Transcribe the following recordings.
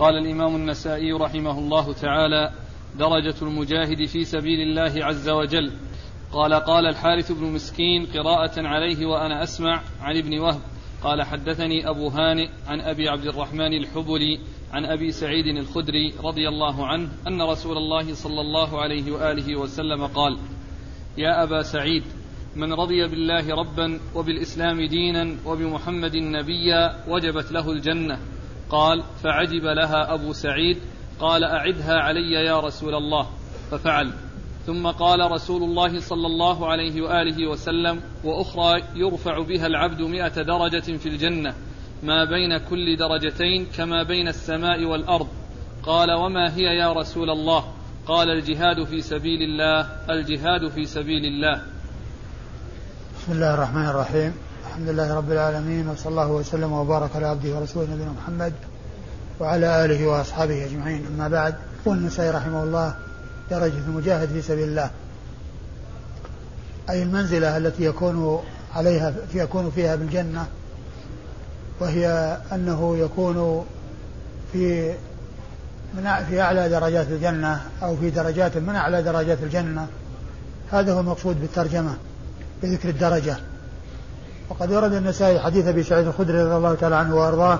قال الإمام النسائي رحمه الله تعالى درجة المجاهد في سبيل الله عز وجل. قال قال الحارث بن مسكين قراءة عليه وأنا أسمع عن ابن وهب. قال حدثني أبو هانئ عن أبي عبد الرحمن الحبلي عن أبي سعيد الخدري رضي الله عنه أن رسول الله صلى الله عليه وآله وسلم قال يا أبا سعيد من رضي بالله ربا وبالإسلام دينا وبمحمد نبيا وجبت له الجنة. قال فعجب لها أبو سعيد قال أعدها علي يا رسول الله ففعل. ثم قال رسول الله صلى الله عليه وآله وسلم وأخرى يرفع بها العبد مئة درجة في الجنة ما بين كل درجتين كما بين السماء والأرض. قال وما هي يا رسول الله؟ قال الجهاد في سبيل الله الجهاد في سبيل الله. بسم الله الرحمن الرحيم. الحمد لله رب العالمين وصلى الله وسلم وبارك على عبده ورسوله نبينا محمد وعلى آله وأصحابه أجمعين. أما بعد يقول النسائي رحمه الله درجة المجاهد في سبيل الله. أي المنزلة التي يكون عليها يكون فيها بالجنة وهي أنه يكون في من في أعلى درجات الجنة أو في درجات من أعلى درجات الجنة. هذا هو المقصود بالترجمة بذكر الدرجة. وقد ورد النسائي حديث أبي سعيد الخدري رضي الله تعالى عنه وأرضاه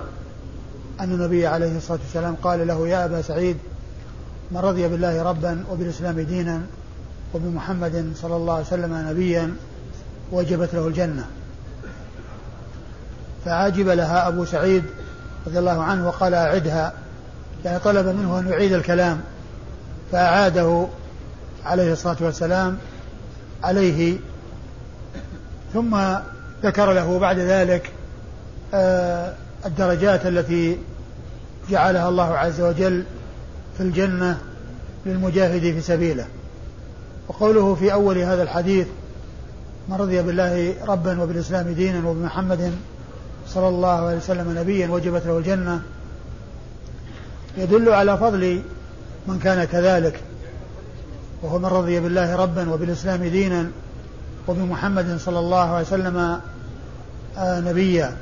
أن النبي عليه الصلاة والسلام قال له يا أبا سعيد من رضي بالله ربا وبالإسلام دينا وبمحمد صلى الله عليه وسلم نبيا وجبت له الجنة. فعجب لها أبو سعيد رضي الله عنه وقال أعدها. يعني طلب منه أن يعيد الكلام فأعاده عليه الصلاة والسلام عليه. ثم ذكر له بعد ذلك آه، الدرجات التي جعلها الله عز وجل في الجنة للمجاهد في سبيله. وقوله في أول هذا الحديث من رضي بالله ربا وبالإسلام دينا وبمحمد صلى الله عليه وسلم نبيا وجبت له الجنة يدل على فضل من كان كذلك. وهو من رضي بالله ربا وبالإسلام دينا وبمحمد صلى الله عليه وسلم آه، نبيا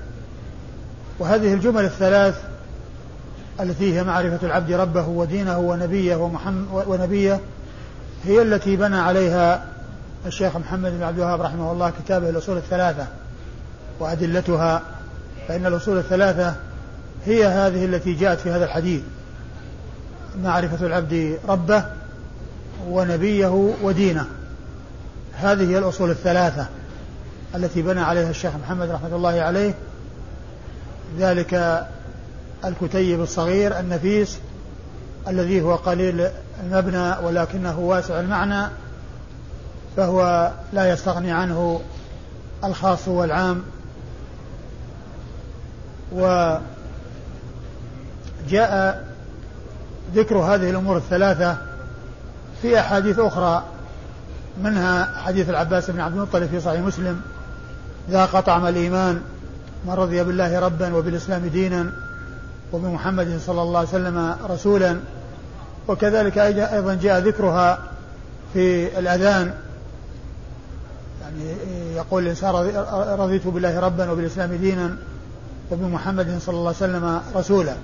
وهذه الجمل الثلاث التي هي معرفة العبد ربه ودينه ونبيه ومحمد ونبيه هي التي بنى عليها الشيخ محمد بن عبد الوهاب رحمه الله كتابه الأصول الثلاثة وأدلتها فإن الأصول الثلاثة هي هذه التي جاءت في هذا الحديث. معرفة العبد ربه ونبيه ودينه. هذه هي الأصول الثلاثة التي بنى عليها الشيخ محمد رحمة الله عليه. ذلك الكتيب الصغير النفيس الذي هو قليل المبنى ولكنه واسع المعنى فهو لا يستغني عنه الخاص والعام. وجاء ذكر هذه الأمور الثلاثة في أحاديث أخرى منها حديث العباس بن عبد المطلب في صحيح مسلم ذاق طعم الإيمان من رضي بالله ربا وبالإسلام دينا وبمحمد صلى الله عليه وسلم رسولا. وكذلك أيضا جاء ذكرها في الأذان. يعني يقول الإنسان رضيت بالله ربا وبالإسلام دينا وبمحمد صلى الله عليه وسلم رسولا.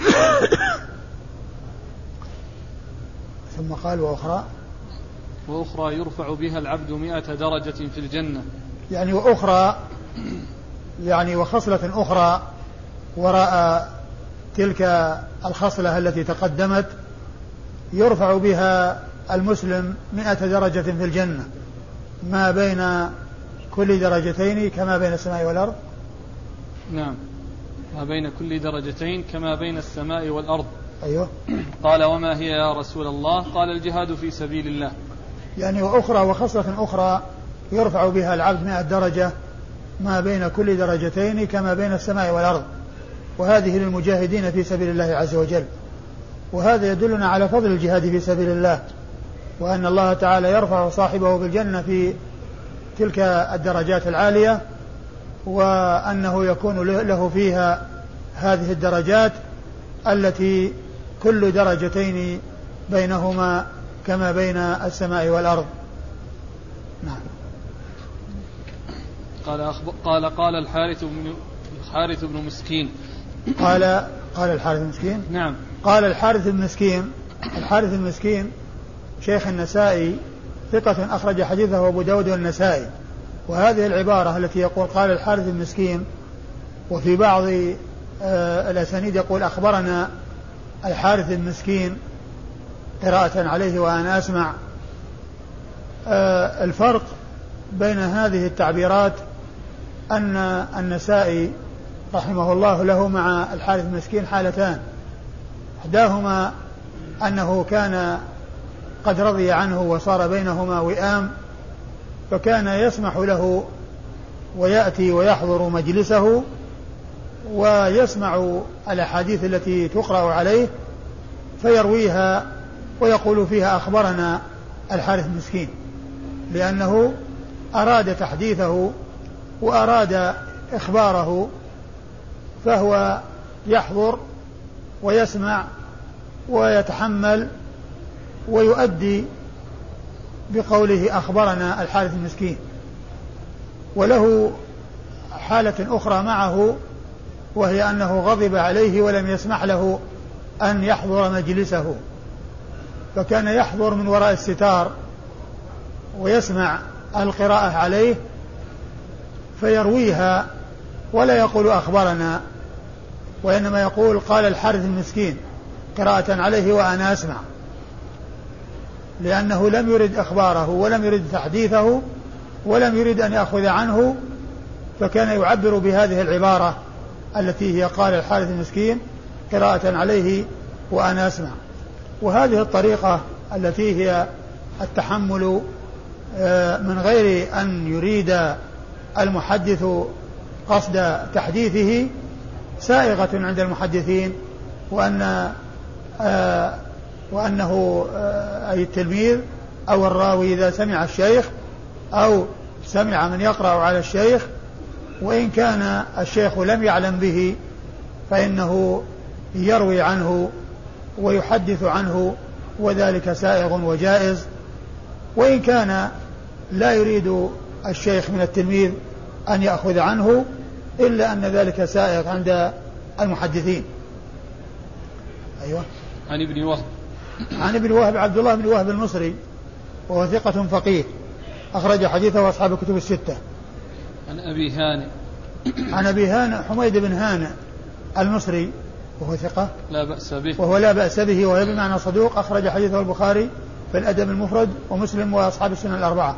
ثم قال وأخرى. وأخرى يرفع بها العبد مئة درجة في الجنة. يعني وأخرى يعني وخصلة أخرى. وراء تلك الخصلة التي تقدمت يرفع بها المسلم مئة درجة في الجنة. ما بين كل درجتين كما بين السماء والأرض؟ نعم. ما بين كل درجتين كما بين السماء والأرض. أيوه. قال وما هي يا رسول الله؟ قال الجهاد في سبيل الله. يعني وأخرى وخصلة أخرى يرفع بها العبد مئة درجة ما بين كل درجتين كما بين السماء والأرض. وهذه للمجاهدين في سبيل الله عز وجل. وهذا يدلنا على فضل الجهاد في سبيل الله وأن الله تعالى يرفع صاحبه بالجنة في تلك الدرجات العالية وأنه يكون له فيها هذه الدرجات التي كل درجتين بينهما كما بين السماء والأرض. نعم. قال قال قال الحارث بن الحارث بن مسكين قال قال الحارث المسكين. نعم. قال الحارث المسكين. الحارث المسكين شيخ النسائي ثقة أخرج حديثه أبو داود والنسائي. وهذه العبارة التي يقول قال الحارث المسكين وفي بعض آه الأسانيد يقول أخبرنا الحارث المسكين قراءة عليه وأنا أسمع. آه الفرق بين هذه التعبيرات أن النسائي رحمه الله له مع الحارث المسكين حالتان. إحداهما أنه كان قد رضي عنه وصار بينهما وئام فكان يسمح له ويأتي ويحضر مجلسه ويسمع الأحاديث التي تقرأ عليه فيرويها ويقول فيها أخبرنا الحارث المسكين لأنه أراد تحديثه وأراد إخباره فهو يحضر ويسمع ويتحمل ويؤدي بقوله أخبرنا الحارث المسكين. وله حالة أخرى معه وهي أنه غضب عليه ولم يسمح له أن يحضر مجلسه. فكان يحضر من وراء الستار ويسمع القراءة عليه فيرويها ولا يقول أخبرنا وإنما يقول قال الحارث المسكين قراءة عليه وأنا أسمع. لأنه لم يرد إخباره ولم يرد تحديثه ولم يرد أن يأخذ عنه فكان يعبر بهذه العبارة التي هي قال الحارث المسكين قراءة عليه وأنا أسمع. وهذه الطريقة التي هي التحمل آه، من غير أن يريد المحدث قصد تحديثه سائغة عند المحدثين وأن آه، وأنه آه، أي التلميذ أو الراوي إذا سمع الشيخ أو سمع من يقرأ على الشيخ وإن كان الشيخ لم يعلم به فإنه يروي عنه ويحدث عنه وذلك سائغ وجائز. وإن كان لا يريد الشيخ من التلميذ أن يأخذ عنه إلا أن ذلك سائغ عند المحدثين. أيوة. عن ابن وهب. عن ابن وهب عبد الله بن وهب المصري وهو ثقة فقيه أخرج حديثه أصحاب الكتب الستة. عن أبي هانئ. عن أبي هانئ حميد بن هانئ المصري وهو ثقة. لا بأس به. وهو لا بأس به وهو بمعنى صدوق أخرج حديثه البخاري في الأدب المفرد ومسلم وأصحاب السنة الأربعة.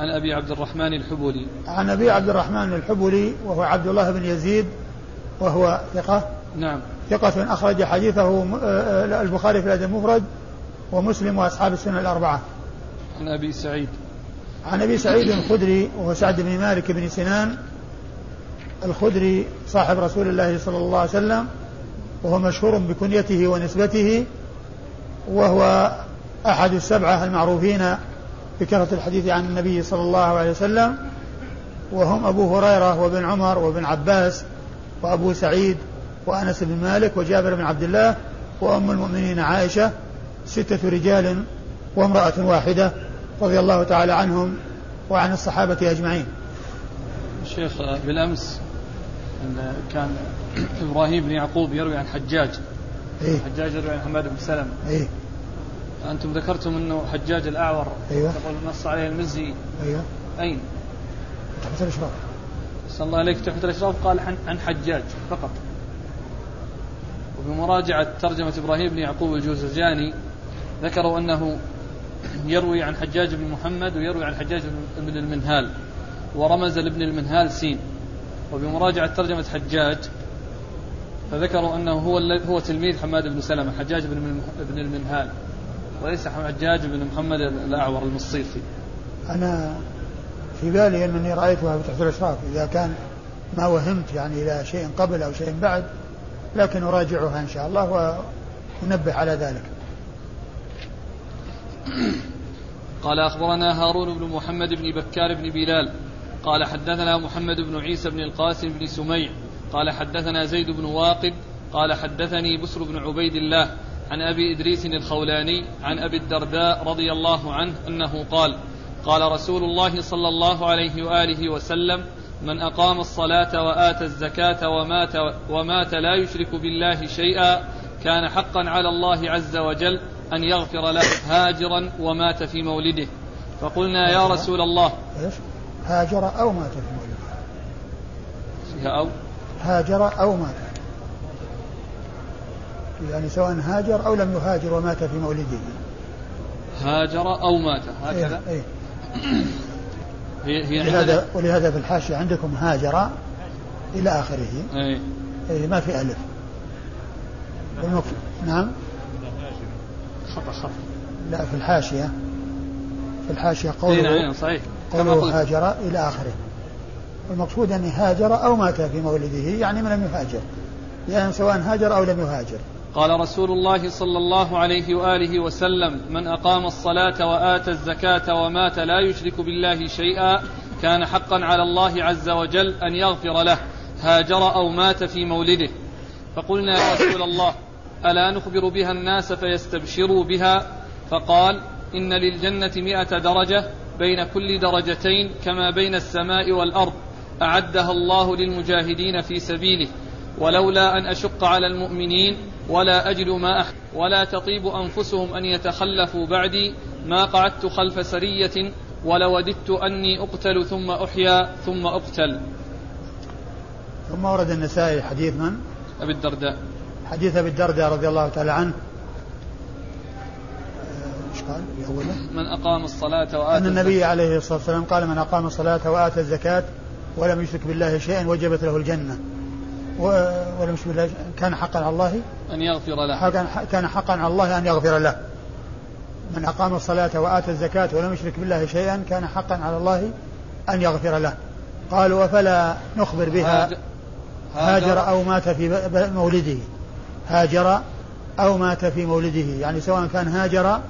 عن أبي عبد الرحمن الحبولي. عن أبي عبد الرحمن الحبولي وهو عبد الله بن يزيد وهو ثقة. نعم. ثقة أخرج حديثه آه، آه، البخاري في الأدب المفرد ومسلم وأصحاب السنة الأربعة. عن أبي سعيد. عن أبي سعيد الخدري وهو سعد بن مالك بن سنان. الخدري صاحب رسول الله صلى الله عليه وسلم وهو مشهور بكنيته ونسبته وهو أحد السبعة المعروفين بكثرة الحديث عن النبي صلى الله عليه وسلم وهم أبو هريرة وابن عمر وابن عباس وأبو سعيد وأنس بن مالك وجابر بن عبد الله وأم المؤمنين عائشة ستة رجال وامرأة واحدة رضي الله تعالى عنهم وعن الصحابة أجمعين الشيخ بالأمس أن كان إبراهيم بن يعقوب يروي عن حجاج إيه؟ حجاج يروي عن حماد بن سلمة إيه؟ أنتم ذكرتم أنه حجاج الأعور أيوة. تقول نص عليه المزي. أيوة. أين؟ تحت الإشراف. صلى الله عليك تحت الإشراف. قال عن حجاج فقط. وبمراجعة ترجمة إبراهيم بن يعقوب الجوزجاني ذكروا أنه يروي عن حجاج بن محمد ويروي عن حجاج بن المنهال ورمز لابن المنهال سين. وبمراجعة ترجمة حجاج فذكروا أنه هو هو تلميذ حماد بن سلمة حجاج بن المنهال. وليس حجاج بن محمد الأعور المصيصي أنا في بالي أنني رأيتها تحت الإشراف. إذا كان ما وهمت يعني إلى شيء قبل أو شيء بعد لكن أراجعها إن شاء الله ونبه على ذلك. قال أخبرنا هارون بن محمد بن بكار بن بلال. قال حدثنا محمد بن عيسى بن القاسم بن سميع. قال حدثنا زيد بن واقد. قال حدثني بسر بن عبيد الله. عن أبي إدريس الخولاني عن أبي الدرداء رضي الله عنه أنه قال قال رسول الله صلى الله عليه وآله وسلم من أقام الصلاة وآتى الزكاة ومات, ومات لا يشرك بالله شيئا كان حقا على الله عز وجل أن يغفر له هاجرا ومات في مولده. فقلنا يا رسول الله. إيش؟ هاجر أو مات في مولده؟ فيها أو؟ هاجر أو مات؟ يعني سواء هاجر أو لم يهاجر ومات في مولده. هاجر أو مات هكذا؟ إيه. هي هي ولهذا, ولهذا في الحاشية عندكم هاجر إلى آخره. أي. إيه ما في ألف. نعم؟ خطأ خطأ. لا في الحاشية. في الحاشية قوله نعم صحيح. قوله هاجر إلى آخره. المقصود أن هاجر أو مات في مولده يعني من لم يهاجر. يعني سواء هاجر أو لم يهاجر. قال رسول الله صلى الله عليه وآله وسلم من أقام الصلاة وآتى الزكاة ومات لا يشرك بالله شيئا كان حقا على الله عز وجل أن يغفر له هاجر أو مات في مولده. فقلنا يا رسول الله ألا نخبر بها الناس فيستبشروا بها؟ فقال إن للجنة مئة درجة بين كل درجتين كما بين السماء والأرض أعدها الله للمجاهدين في سبيله ولولا أن أشق على المؤمنين ولا أجد ما أحد ولا تطيب أنفسهم أن يتخلفوا بعدي. ما قعدت خلف سرية ولوددت أني أقتل ثم أحيا ثم أقتل. ثم ورد النسائي حديث من؟ أبي الدرداء. حديث أبي الدرداء رضي الله تعالى عنه. إيش قال؟ من أقام الصلاة وآتى أن النبي عليه الصلاة والسلام قال من أقام الصلاة وآتى الزكاة ولم يشرك بالله شيئا وجبت له الجنة. ولم يشرك بالله كان حقا على الله أن يغفر له. كان حقا على الله أن يغفر له. من أقام الصلاة وآتى الزكاة ولم يشرك بالله شيئا كان حقا على الله أن يغفر له. قالوا وفلا نخبر بها. هاجر أو مات في مولده. هاجر أو مات في مولده. يعني سواء كان هاجر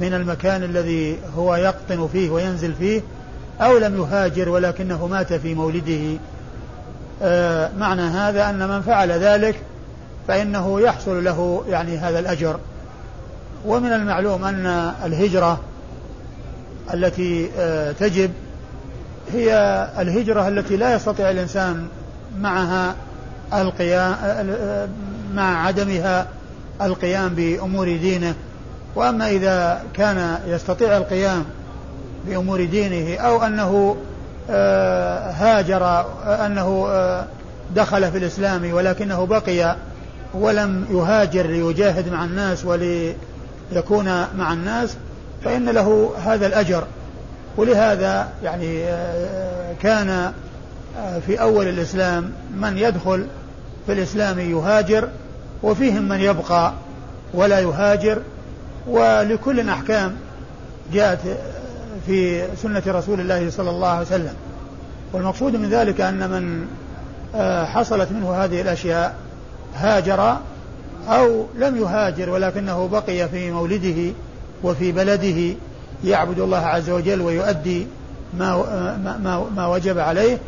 من المكان الذي هو يقطن فيه وينزل فيه أو لم يهاجر ولكنه مات في مولده. معنى هذا أن من فعل ذلك فإنه يحصل له يعني هذا الأجر. ومن المعلوم أن الهجرة التي آه تجب هي الهجرة التي لا يستطيع الإنسان معها القيام آه، مع عدمها القيام بأمور دينه. وأما إذا كان يستطيع القيام بأمور دينه أو أنه آه، هاجر أنه آه، دخل في الإسلام ولكنه بقي ولم يهاجر ليجاهد مع الناس وليكون مع الناس فإن له هذا الأجر. ولهذا يعني آه، كان في أول الإسلام من يدخل في الإسلام يهاجر وفيهم من يبقى ولا يهاجر ولكل أحكام جاءت في سنة رسول الله صلى الله عليه وسلم. والمقصود من ذلك أن من آه، حصلت منه هذه الأشياء هاجر أو لم يهاجر ولكنه بقي في مولده وفي بلده يعبد الله عز وجل ويؤدي ما ما ما وجب عليه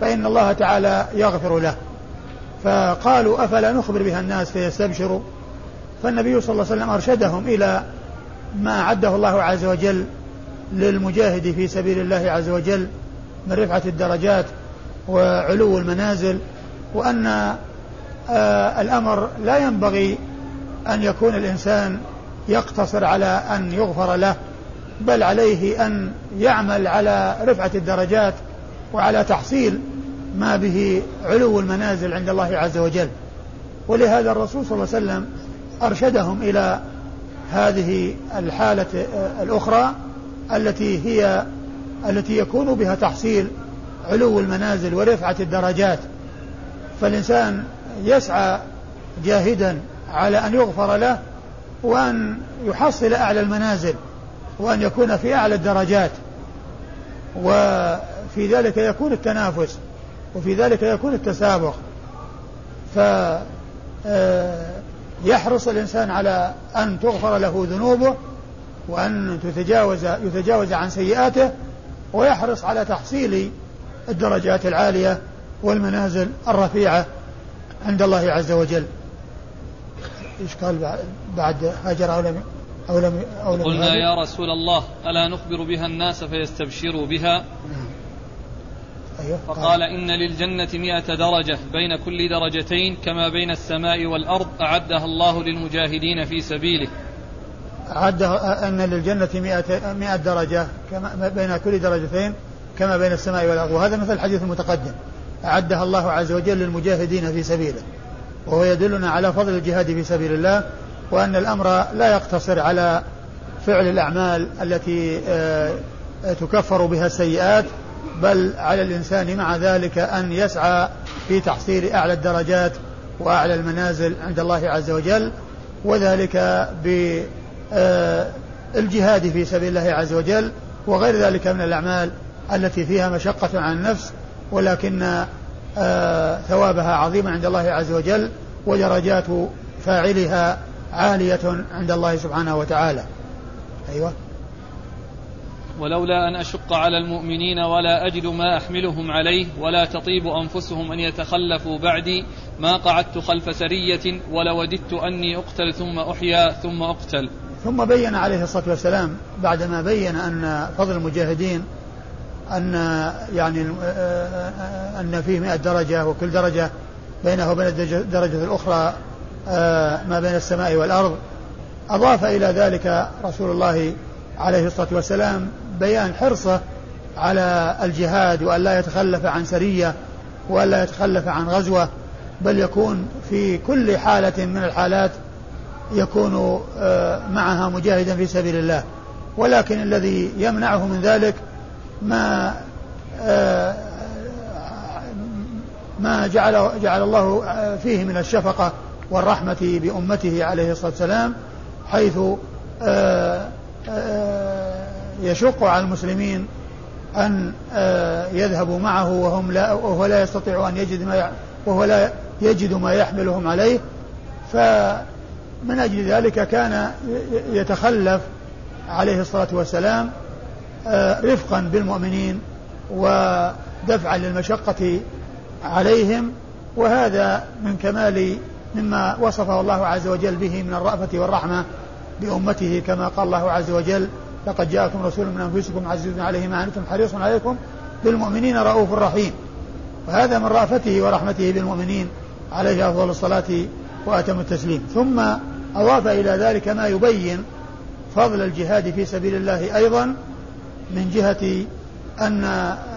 فإن الله تعالى يغفر له. فقالوا أفلا نخبر بها الناس فيستبشروا؟ فالنبي صلى الله عليه وسلم أرشدهم إلى ما أعده الله عز وجل للمجاهد في سبيل الله عز وجل من رفعة الدرجات وعلو المنازل وأن آه الأمر لا ينبغي أن يكون الإنسان يقتصر على أن يغفر له بل عليه أن يعمل على رفعة الدرجات وعلى تحصيل ما به علو المنازل عند الله عز وجل. ولهذا الرسول صلى الله عليه وسلم أرشدهم إلى هذه الحالة الأخرى التي هي التي يكون بها تحصيل علو المنازل ورفعة الدرجات. فالإنسان يسعى جاهدا على أن يغفر له وأن يحصل أعلى المنازل وأن يكون في أعلى الدرجات. وفي ذلك يكون التنافس وفي ذلك يكون التسابق. فيحرص آه، الإنسان على أن تغفر له ذنوبه وأن تتجاوز يتجاوز عن سيئاته ويحرص على تحصيل الدرجات العالية والمنازل الرفيعة عند الله عز وجل. إيش قال بعد هاجر أو لم أو لم أو لم قلنا يا رسول الله ألا نخبر بها الناس فيستبشروا بها. أيوه فقال إن للجنة مئة درجة بين كل درجتين كما بين السماء والأرض أعدها الله للمجاهدين في سبيله. أعد أن للجنة مئة, مئة درجة كما بين كل درجتين كما بين السماء والأرض. وهذا مثل الحديث المتقدم. أعدها الله عز وجل للمجاهدين في سبيله. وهو يدلنا على فضل الجهاد في سبيل الله وأن الأمر لا يقتصر على فعل الأعمال التي آه، تكفر بها السيئات بل على الإنسان مع ذلك أن يسعى في تحصيل أعلى الدرجات وأعلى المنازل عند الله عز وجل وذلك بالجهاد في سبيل الله عز وجل وغير ذلك من الأعمال التي فيها مشقة عن النفس ولكن آه، ثوابها عظيم عند الله عز وجل ودرجات فاعلها عالية عند الله سبحانه وتعالى. أيوة. ولولا أن أشق على المؤمنين ولا أجد ما أحملهم عليه ولا تطيب أنفسهم أن يتخلفوا بعدي ما قعدت خلف سرية ولوددت أني أقتل ثم أحيا ثم أقتل. ثم بين عليه الصلاة والسلام بعدما بين أن فضل المجاهدين أن يعني أن فيه مئة درجة وكل درجة بينه وبين الدرجة الأخرى آه، ما بين السماء والأرض. أضاف إلى ذلك رسول الله عليه الصلاة والسلام بيان حرصه على الجهاد وأن لا يتخلف عن سرية وأن لا يتخلف عن غزوة بل يكون في كل حالة من الحالات يكون آه، معها مجاهدا في سبيل الله. ولكن الذي يمنعه من ذلك ما آه، ما جعل جعل الله فيه من الشفقة والرحمة بأمته عليه الصلاة والسلام حيث آه، يشق على المسلمين أن يذهبوا معه وهم لا وهو لا يستطيع أن يجد ما وهو لا يجد ما يحملهم عليه. فمن أجل ذلك كان يتخلف عليه الصلاة والسلام آه، رفقا بالمؤمنين ودفعا للمشقة عليهم وهذا من كمال مما وصفه الله عز وجل به من الرأفة والرحمة بأمته كما قال الله عز وجل لقد جاءكم رسول من أنفسكم عزيز عليه ما أنتم حريص عليكم بالمؤمنين رؤوف رحيم وهذا من رأفته ورحمته بالمؤمنين عليه أفضل الصلاة وأتم التسليم. ثم أضاف إلى ذلك ما يبين فضل الجهاد في سبيل الله أيضا من جهة أن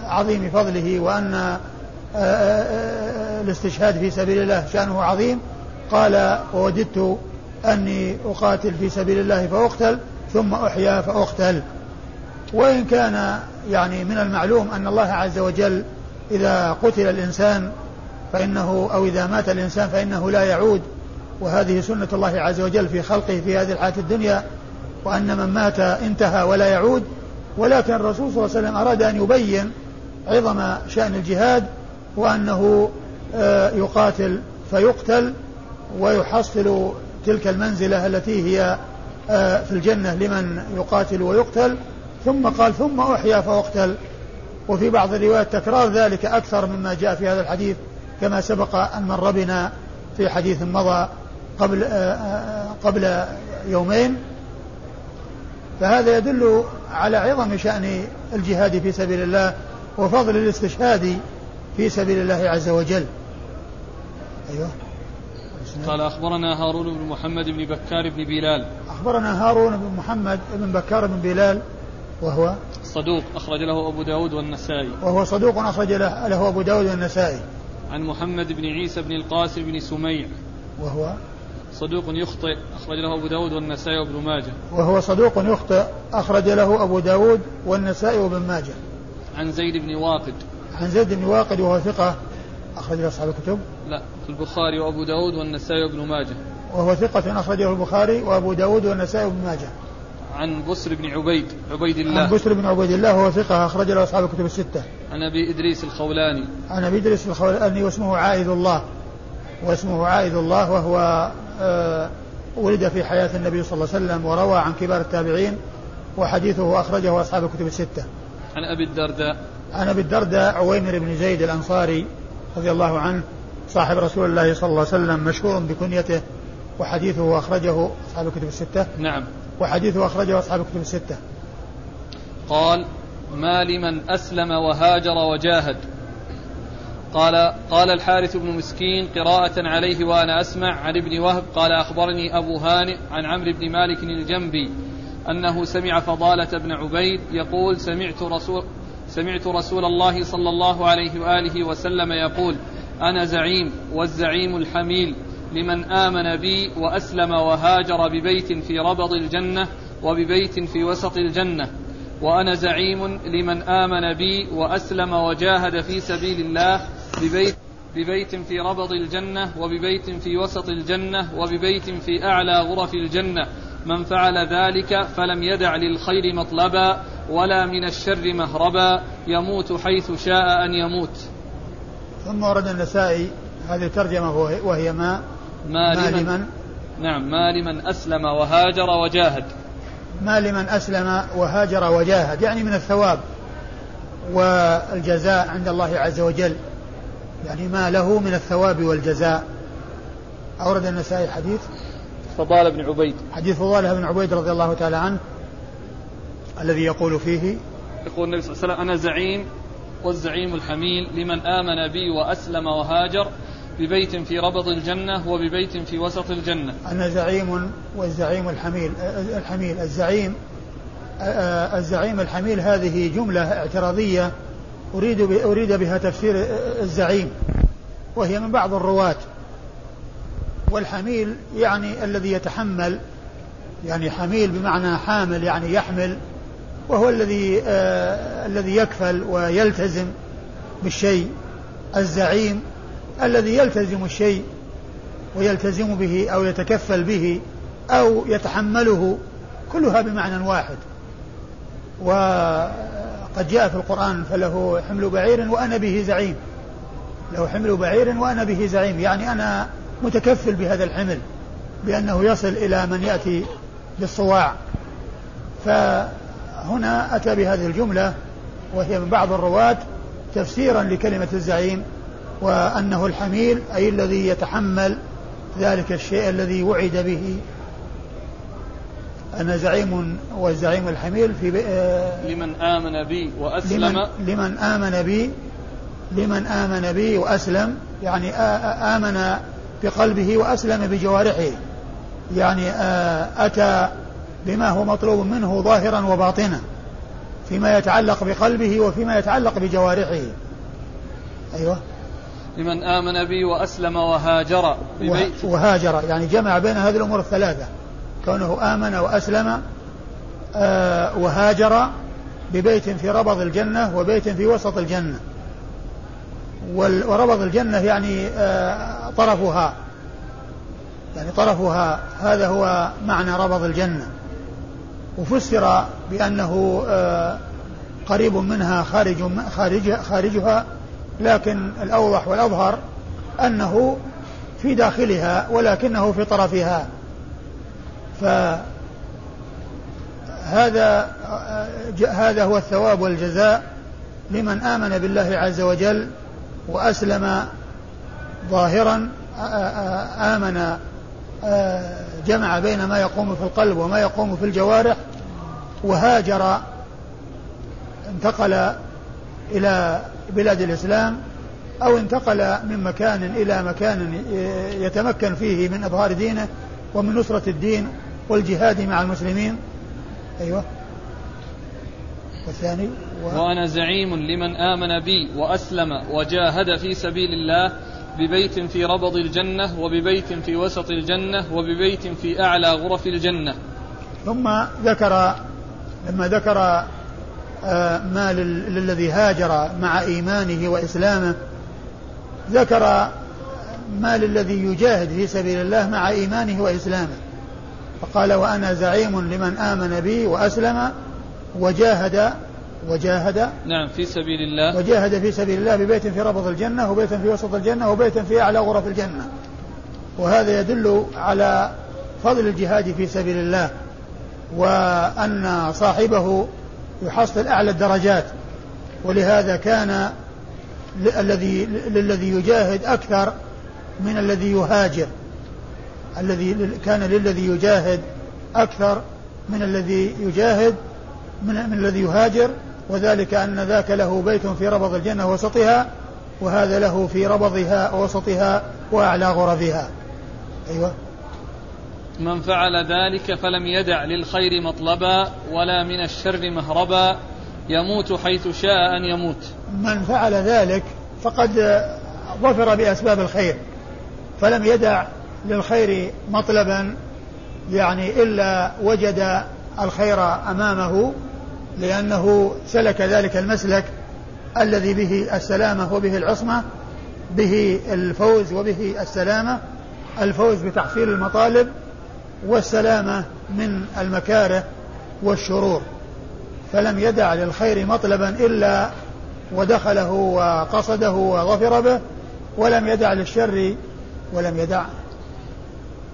عظيم فضله وأن آه، آه، آه، الاستشهاد في سبيل الله شأنه عظيم. قال ووددت أني أقاتل في سبيل الله فأقتل ثم أحيا فأقتل. وإن كان يعني من المعلوم أن الله عز وجل إذا قتل الإنسان فإنه أو إذا مات الإنسان فإنه لا يعود وهذه سنة الله عز وجل في خلقه في هذه الحياة الدنيا وأن من مات انتهى ولا يعود. ولكن الرسول صلى الله عليه وسلم أراد أن يبين عظم شأن الجهاد وأنه آه، يقاتل فيقتل ويحصل تلك المنزلة التي هي آه، في الجنة لمن يقاتل ويقتل. ثم قال ثم أحيا فأقتل. وفي بعض الروايات تكرار ذلك أكثر مما جاء في هذا الحديث كما سبق أن مر بنا في حديث مضى. قبل آه، قبل يومين فهذا يدل على عظم شأن الجهاد في سبيل الله وفضل الاستشهاد في سبيل الله عز وجل. أيوه. قال أخبرنا هارون بن محمد بن بكار بن بلال. أخبرنا هارون بن محمد بن بكار بن بلال وهو صدوق أخرج له أبو داود والنسائي. وهو صدوق أخرج له أبو داود والنسائي. عن محمد بن عيسى بن القاسم بن سميع. وهو صدوق يخطئ أخرج له أبو داود والنسائي وابن ماجه. وهو صدوق يخطئ أخرج له أبو داود والنسائي وابن ماجه. عن زيد بن واقد. عن زيد بن واقد وهو ثقة أخرج له أصحاب الكتب. لا في البخاري وأبو داود والنسائي وابن ماجه. وهو ثقة أخرجه البخاري وأبو داود والنسائي وابن ماجه. عن بسر بن عبيد عبيد الله. عن بسر بن عبيد الله وهو ثقة أخرج له أصحاب الكتب الستة. عن أبي إدريس الخولاني. عن أبي إدريس الخولاني واسمه عائد الله. واسمه عائد الله وهو ولد في حياة النبي صلى الله عليه وسلم وروى عن كبار التابعين وحديثه أخرجه أصحاب الكتب الستة. عن أبي الدرداء. عن أبي الدرداء عويمر بن زيد الأنصاري رضي الله عنه صاحب رسول الله صلى الله عليه وسلم مشهور بكنيته وحديثه أخرجه أصحاب الكتب الستة. نعم. وحديثه أخرجه أصحاب الكتب الستة. قال ما لمن أسلم وهاجر وجاهد. قال قال الحارث بن مسكين قراءة عليه وأنا أسمع عن ابن وهب قال أخبرني أبو هانئ عن عمرو بن مالك الجنبي أنه سمع فضالة بن عبيد يقول سمعت رسول سمعت رسول الله صلى الله عليه وآله وسلم يقول أنا زعيم والزعيم الحميل لمن آمن بي وأسلم وهاجر ببيت في ربض الجنة وببيت في وسط الجنة. وأنا زعيم لمن آمن بي وأسلم وجاهد في سبيل الله ببيت ببيت في ربض الجنة وببيت في وسط الجنة وببيت في أعلى غرف الجنة. من فعل ذلك فلم يدع للخير مطلبا ولا من الشر مهربا. يموت حيث شاء أن يموت. ثم ورد النسائي هذه الترجمة وهي ما ما, ما لمن, لمن؟ نعم ما لمن أسلم وهاجر وجاهد. ما لمن أسلم وهاجر وجاهد يعني من الثواب والجزاء عند الله عز وجل. يعني ما له من الثواب والجزاء. أورد النسائي حديث؟ فضال بن عبيد. حديث فضالة بن عبيد رضي الله تعالى عنه الذي يقول فيه يقول النبي صلى الله عليه وسلم أنا زعيم والزعيم الحميل لمن آمن بي وأسلم وهاجر. ببيت في ربض الجنة وببيت في وسط الجنة. أنا زعيم والزعيم الحميل الحميل الزعيم الزعيم الحميل هذه جملة اعتراضية أريد أريد بها تفسير الزعيم وهي من بعض الرواة. والحميل يعني الذي يتحمل يعني حميل بمعنى حامل يعني يحمل وهو الذي آه الذي يكفل ويلتزم بالشيء. الزعيم الذي يلتزم الشيء ويلتزم به أو يتكفل به أو يتحمله كلها بمعنى واحد. وقد جاء في القرآن فله حمل بعير وأنا به زعيم. له حمل بعير وأنا به زعيم. يعني أنا متكفل بهذا الحمل بأنه يصل إلى من يأتي بالصواع. فهنا أتى بهذه الجملة وهي من بعض الرواة تفسيرا لكلمة الزعيم وأنه الحميل أي الذي يتحمل ذلك الشيء الذي وعد به. أنا زعيم والزعيم الحميل في آه لمن آمن بي وأسلم. لمن, لمن آمن بي لمن آمن بي وأسلم يعني آمن بقلبه وأسلم بجوارحه. يعني أتى بما هو مطلوب منه ظاهرا وباطنا فيما يتعلق بقلبه وفيما يتعلق بجوارحه. أيوه. لمن آمن بي وأسلم وهاجر ببيت وهاجر يعني جمع بين هذه الأمور الثلاثة. كونه آمن وأسلم آه وهاجر ببيت في ربض الجنة وبيت في وسط الجنة. وربض الجنة يعني آه طرفها. يعني طرفها هذا هو معنى ربض الجنة. وفسر بأنه آه قريب منها خارج خارج خارجها لكن الأوضح والأظهر أنه في داخلها ولكنه في طرفها. فهذا هذا هو الثواب والجزاء لمن آمن بالله عز وجل وأسلم ظاهرا آمن جمع بين ما يقوم في القلب وما يقوم في الجوارح وهاجر انتقل إلى بلاد الإسلام أو انتقل من مكان إلى مكان يتمكن فيه من إظهار دينه ومن نصرة الدين والجهاد مع المسلمين. أيوة. والثاني و... وأنا زعيم لمن آمن بي وأسلم وجاهد في سبيل الله ببيت في ربض الجنة وببيت في وسط الجنة وببيت في أعلى غرف الجنة. ثم ذكر لما ذكر ما للذي هاجر مع إيمانه وإسلامه ذكر ما للذي يجاهد في سبيل الله مع إيمانه وإسلامه. فقال وأنا زعيم لمن آمن بي وأسلم وجاهد وجاهد نعم في سبيل الله. وجاهد في سبيل الله ببيت في ربض الجنة وبيت في وسط الجنة وبيت في أعلى غرف الجنة. وهذا يدل على فضل الجهاد في سبيل الله وأن صاحبه يحصل أعلى الدرجات ولهذا كان الذي للذي يجاهد أكثر من الذي يهاجر الذي كان للذي يجاهد أكثر من الذي يجاهد من, من الذي يهاجر وذلك أن ذاك له بيت في ربض الجنة وسطها وهذا له في ربضها ووسطها وأعلى غرفها. أيوة. من فعل ذلك فلم يدع للخير مطلبا ولا من الشر مهربا. يموت حيث شاء أن يموت. من فعل ذلك فقد ظفر بأسباب الخير فلم يدع للخير مطلبا يعني إلا وجد الخير أمامه لأنه سلك ذلك المسلك الذي به السلامة وبه العصمة به الفوز وبه السلامة الفوز بتحصيل المطالب والسلامة من المكاره والشرور فلم يدع للخير مطلبا إلا ودخله وقصده وظفر به ولم يدع للشر ولم يدع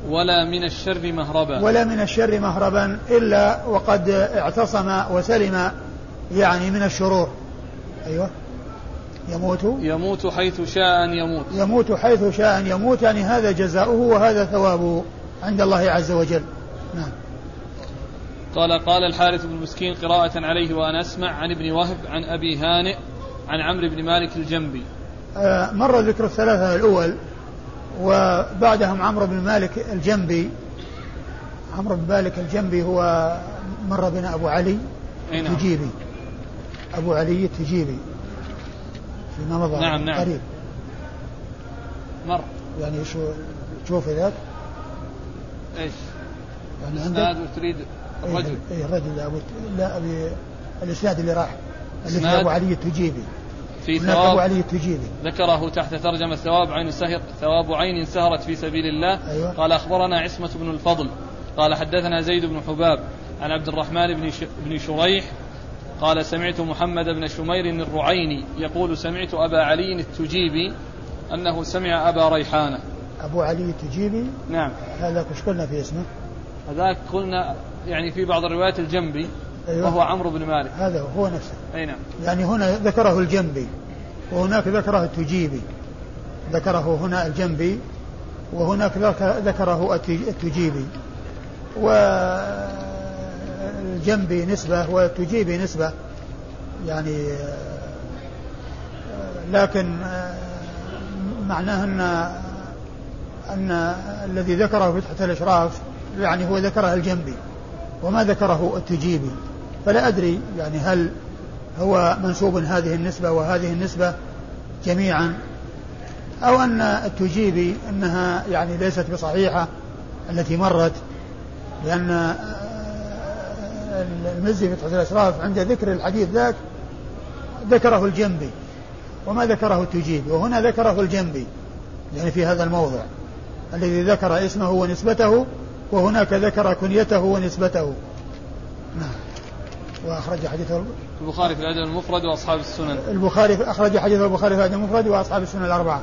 ولا من الشر مهربا. ولا من الشر مهربا إلا وقد اعتصم وسلم يعني من الشرور. أيوه. يموت. يموت حيث شاء أن يموت. يموت حيث شاء أن يموت يعني هذا جزاؤه وهذا ثوابه. عند الله عز وجل. نعم. قال قال الحارث بن مسكين قراءة عليه وأنا أسمع عن ابن وهب عن أبي هانئ عن عمرو بن مالك الجنبي. آه مر ذكر الثلاثة الأول وبعدهم عمرو بن مالك الجنبي. عمرو بن مالك الجنبي هو مر بنا أبو علي نعم. التجيبي. أبو علي التجيبي. فيما مضى نعم نعم. قريب. مر. يعني شو تشوف ذاك؟ إيش؟ يعني عندك؟ تريد الرجل. اي الرجل أبو لا أبي الاسناد اللي راح. اللي أبو علي التجيبي. في ثواب أبو علي التجيبي. ذكره تحت ترجمة ثواب عين سهر ثواب عين سهرت في سبيل الله. أيوة. قال أخبرنا عصمة بن الفضل. قال حدثنا زيد بن حباب عن عبد الرحمن بن بن شريح. قال سمعت محمد بن شمير الرعيني يقول سمعت أبا علي التجيبي أنه سمع أبا ريحانة. أبو علي التجيبي. نعم. هذا إيش قلنا في اسمه؟ هذاك قلنا يعني في بعض الروايات الجنبي أيوة. وهو عمرو بن مالك. هذا هو نفسه. أي نعم. يعني هنا ذكره الجنبي وهناك ذكره التجيبي. ذكره هنا الجنبي وهناك ذكره التجيبي. والجنبي نسبة والتجيبي نسبة. يعني لكن معناه أن أن الذي ذكره فتحة الإشراف يعني هو ذكره الجنبي وما ذكره التجيبي. فلا أدري يعني هل هو منسوب هذه النسبة وهذه النسبة جميعا أو أن التجيبي أنها يعني ليست بصحيحة التي مرت لأن المزي في فتحة الأشراف عند ذكر الحديث ذاك ذكره الجنبي وما ذكره التجيبي. وهنا ذكره الجنبي يعني في هذا الموضع. الذي ذكر اسمه ونسبته وهناك ذكر كنيته ونسبته. نعم. وأخرج حديثه البخاري في الأدب المفرد وأصحاب السنن. البخاري أخرج حديث البخاري في الأدب المفرد وأصحاب السنن الأربعة.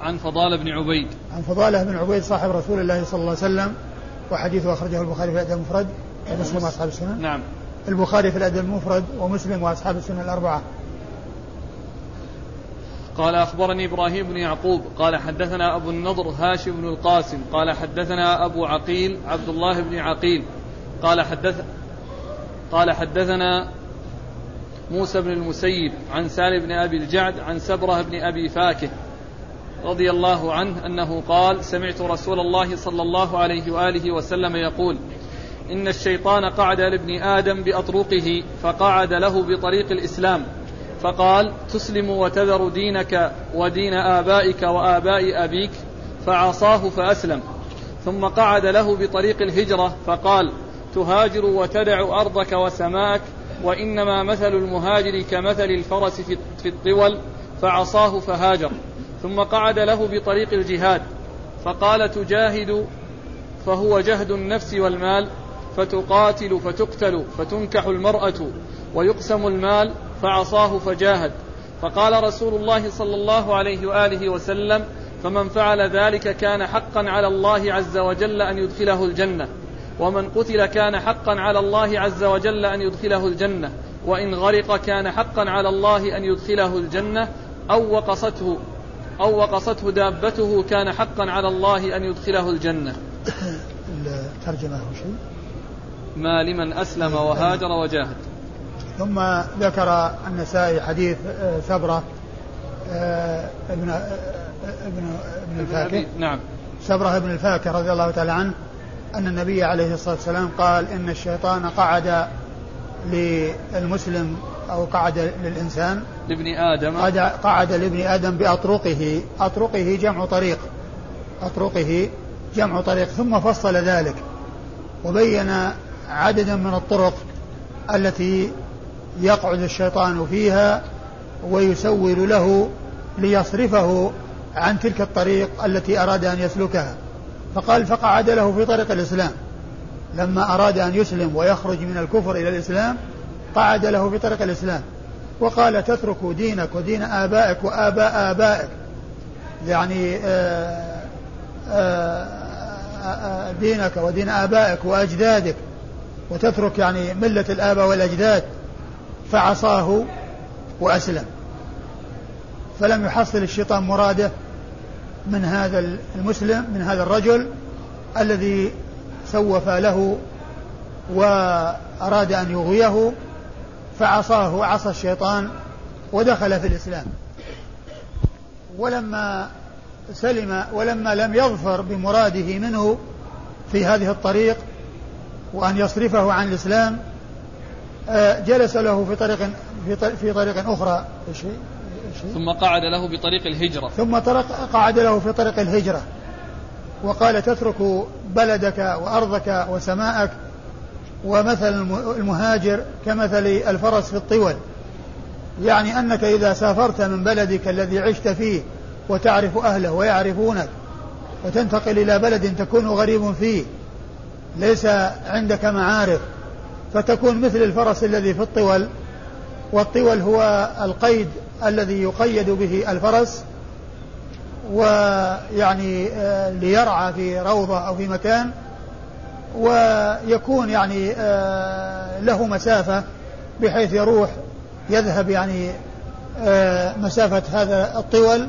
عن فضالة بن عبيد. عن فضالة بن عبيد صاحب رسول الله صلى الله عليه وسلم وحديثه أخرجه البخاري في الأدب المفرد ومسلم وأصحاب السنن. نعم. البخاري في الأدب المفرد ومسلم وأصحاب السنن الأربعة. قال أخبرني إبراهيم بن يعقوب قال حدثنا أبو النضر هاشم بن القاسم قال حدثنا أبو عقيل عبد الله بن عقيل قال حدث قال حدثنا موسى بن المسيب عن سالم بن أبي الجعد عن سبرة بن أبي فاكه رضي الله عنه أنه قال سمعت رسول الله صلى الله عليه وآله وسلم يقول إن الشيطان قعد لابن آدم بأطرقه فقعد له بطريق الإسلام. فقال تسلم وتذر دينك ودين آبائك وآباء أبيك فعصاه فأسلم. ثم قعد له بطريق الهجرة فقال تهاجر وتدع أرضك وسماك وإنما مثل المهاجر كمثل الفرس في الطول فعصاه فهاجر. ثم قعد له بطريق الجهاد فقال تجاهد فهو جهد النفس والمال فتقاتل فتقتل فتنكح المرأة ويقسم المال فعصاه فجاهد فقال رسول الله صلى الله عليه وآله وسلم فمن فعل ذلك كان حقا على الله عز وجل أن يدخله الجنة ومن قتل كان حقا على الله عز وجل أن يدخله الجنة وإن غرق كان حقا على الله أن يدخله الجنة أو وقصته أو وقصته دابته كان حقا على الله أن يدخله الجنة. الترجمه شيء؟ ما لمن أسلم وهاجر وجاهد. ثم ذكر النسائي حديث آه، سبرة آه، ابن آه، ابن ابن الفاكه نعم. سبرة بن الفاكه رضي الله تعالى عنه أن النبي عليه الصلاة والسلام قال إن الشيطان قعد للمسلم أو قعد للإنسان. لابن آدم. قعد, قعد لابن آدم بأطرقه. أطرقه جمع طريق. أطرقه جمع طريق. ثم فصل ذلك. وبين عددا من الطرق التي يقعد الشيطان فيها ويسول له ليصرفه عن تلك الطريق التي أراد أن يسلكها. فقال فقعد له في طريق الإسلام. لما أراد أن يسلم ويخرج من الكفر إلى الإسلام قعد له في طريق الإسلام. وقال تترك دينك ودين آبائك وآباء آبائك. يعني آه، آه، آه، دينك ودين آبائك وأجدادك. وتترك يعني ملة الآباء والأجداد. فعصاه وأسلم. فلم يحصل الشيطان مراده من هذا المسلم من هذا الرجل الذي سوف له وأراد أن يغويه فعصاه وعصى الشيطان ودخل في الإسلام. ولما سلم ولما لم يظفر بمراده منه في هذه الطريق وأن يصرفه عن الإسلام جلس له في طريق في طريق أخرى. ثم قعد له بطريق الهجرة. ثم طرق قعد له في طريق الهجرة. وقال تترك بلدك وأرضك وسماءك ومثل المهاجر كمثل الفرس في الطول. يعني أنك إذا سافرت من بلدك الذي عشت فيه وتعرف أهله ويعرفونك وتنتقل إلى بلد تكون غريب فيه ليس عندك معارف. فتكون مثل الفرس الذي في الطول والطول هو القيد الذي يقيد به الفرس ويعني آه، ليرعى في روضة أو في مكان ويكون يعني آه، له مسافة بحيث يروح يذهب يعني آه، مسافة هذا الطول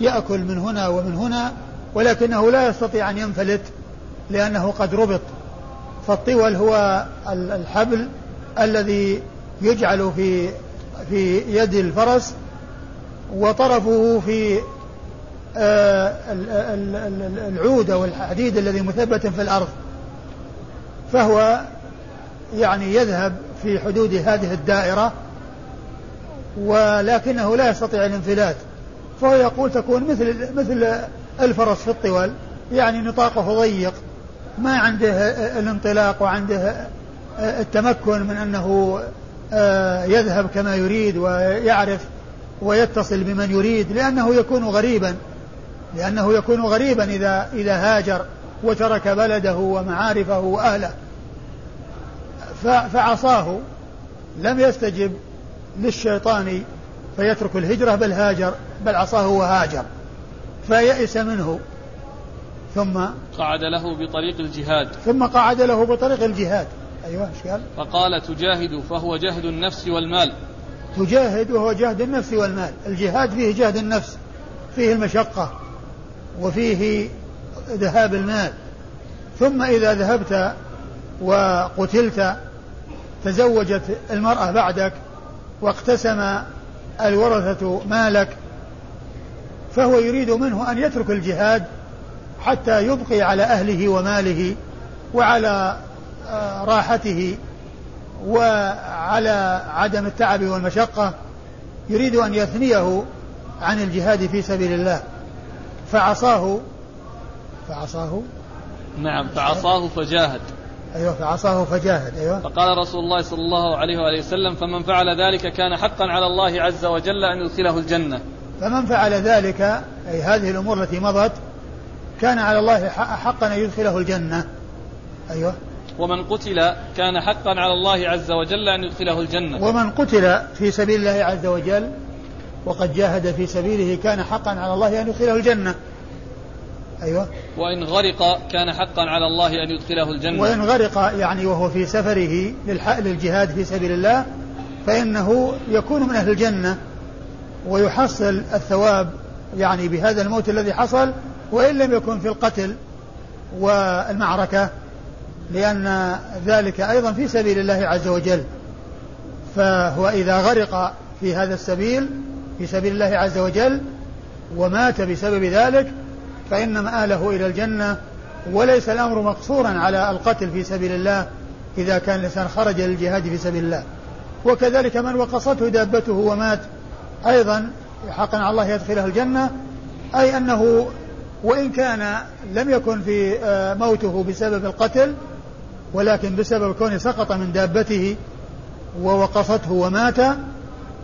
يأكل من هنا ومن هنا ولكنه لا يستطيع أن ينفلت لأنه قد ربط. فالطول هو الحبل الذي يجعل في في يد الفرس وطرفه في آه، العود أو الحديد الذي مثبت في الأرض. فهو يعني يذهب في حدود هذه الدائرة ولكنه لا يستطيع الانفلات. فهو يقول تكون مثل مثل الفرس في الطول يعني نطاقه ضيق. ما عنده الانطلاق وعنده التمكن من أنه آه، يذهب كما يريد ويعرف ويتصل بمن يريد لأنه يكون غريبا لأنه يكون غريبا إذا إذا هاجر وترك بلده ومعارفه وأهله. فعصاه لم يستجب للشيطان فيترك الهجرة بل هاجر بل عصاه وهاجر. فيئس منه. ثم قعد له بطريق الجهاد. ثم قعد له بطريق الجهاد. أيوة إيش قال؟ فقال تجاهد فهو جهد النفس والمال. تجاهد وهو جهد النفس والمال. الجهاد فيه جهد النفس فيه المشقة وفيه ذهاب المال. ثم إذا ذهبت وقتلت تزوجت المرأة بعدك واقتسم الورثة مالك فهو يريد منه أن يترك الجهاد حتى يبقي على أهله وماله وعلى راحته وعلى عدم التعب والمشقة يريد أن يثنيه عن الجهاد في سبيل الله. فعصاه فعصاه. نعم فعصاه فجاهد. أيوة فعصاه فجاهد أيوة. فقال رسول الله صلى الله عليه وآله وسلم فمن فعل ذلك كان حقا على الله عز وجل أن يدخله الجنة. فمن فعل ذلك أي هذه الأمور التي مضت كان على الله حقا أن يدخله الجنة. أيوة. ومن قتل كان حقا على الله عز وجل أن يدخله الجنة. ومن قتل في سبيل الله عز وجل وقد جاهد في سبيله كان حقا على الله أن يدخله الجنة. أيوة. وإن غرق كان حقا على الله أن يدخله الجنة. وإن غرق يعني وهو في سفره للجهاد في سبيل الله فإنه يكون من أهل الجنة ويحصل الثواب يعني بهذا الموت الذي حصل وإن لم يكن في القتل والمعركة لأن ذلك أيضا في سبيل الله عز وجل. فهو إذا غرق في هذا السبيل في سبيل الله عز وجل ومات بسبب ذلك فإن مآله إلى الجنة. وليس الأمر مقصورا على القتل في سبيل الله إذا كان الإنسان خرج للجهاد في سبيل الله. وكذلك من وقصته دابته ومات أيضا حقا على الله يدخله الجنة أي أنه وإن كان لم يكن في آه، موته بسبب القتل ولكن بسبب كونه سقط من دابته ووقصته ومات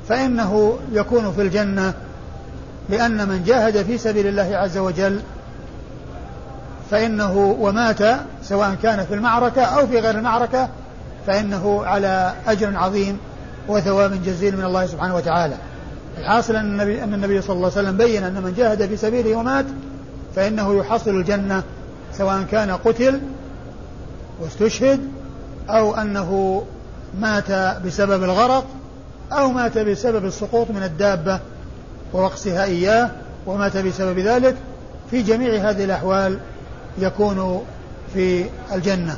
فإنه يكون في الجنة لأن من جاهد في سبيل الله عز وجل فإنه ومات سواء كان في المعركة أو في غير المعركة فإنه على أجر عظيم وثواب جزيل من الله سبحانه وتعالى. الحاصل أن النبي, أن النبي صلى الله عليه وسلم بين أن من جاهد في سبيله ومات فإنه يحصل الجنة سواء كان قتل واستشهد أو أنه مات بسبب الغرق أو مات بسبب السقوط من الدابة ووقصها إياه ومات بسبب ذلك. في جميع هذه الأحوال يكون في الجنة.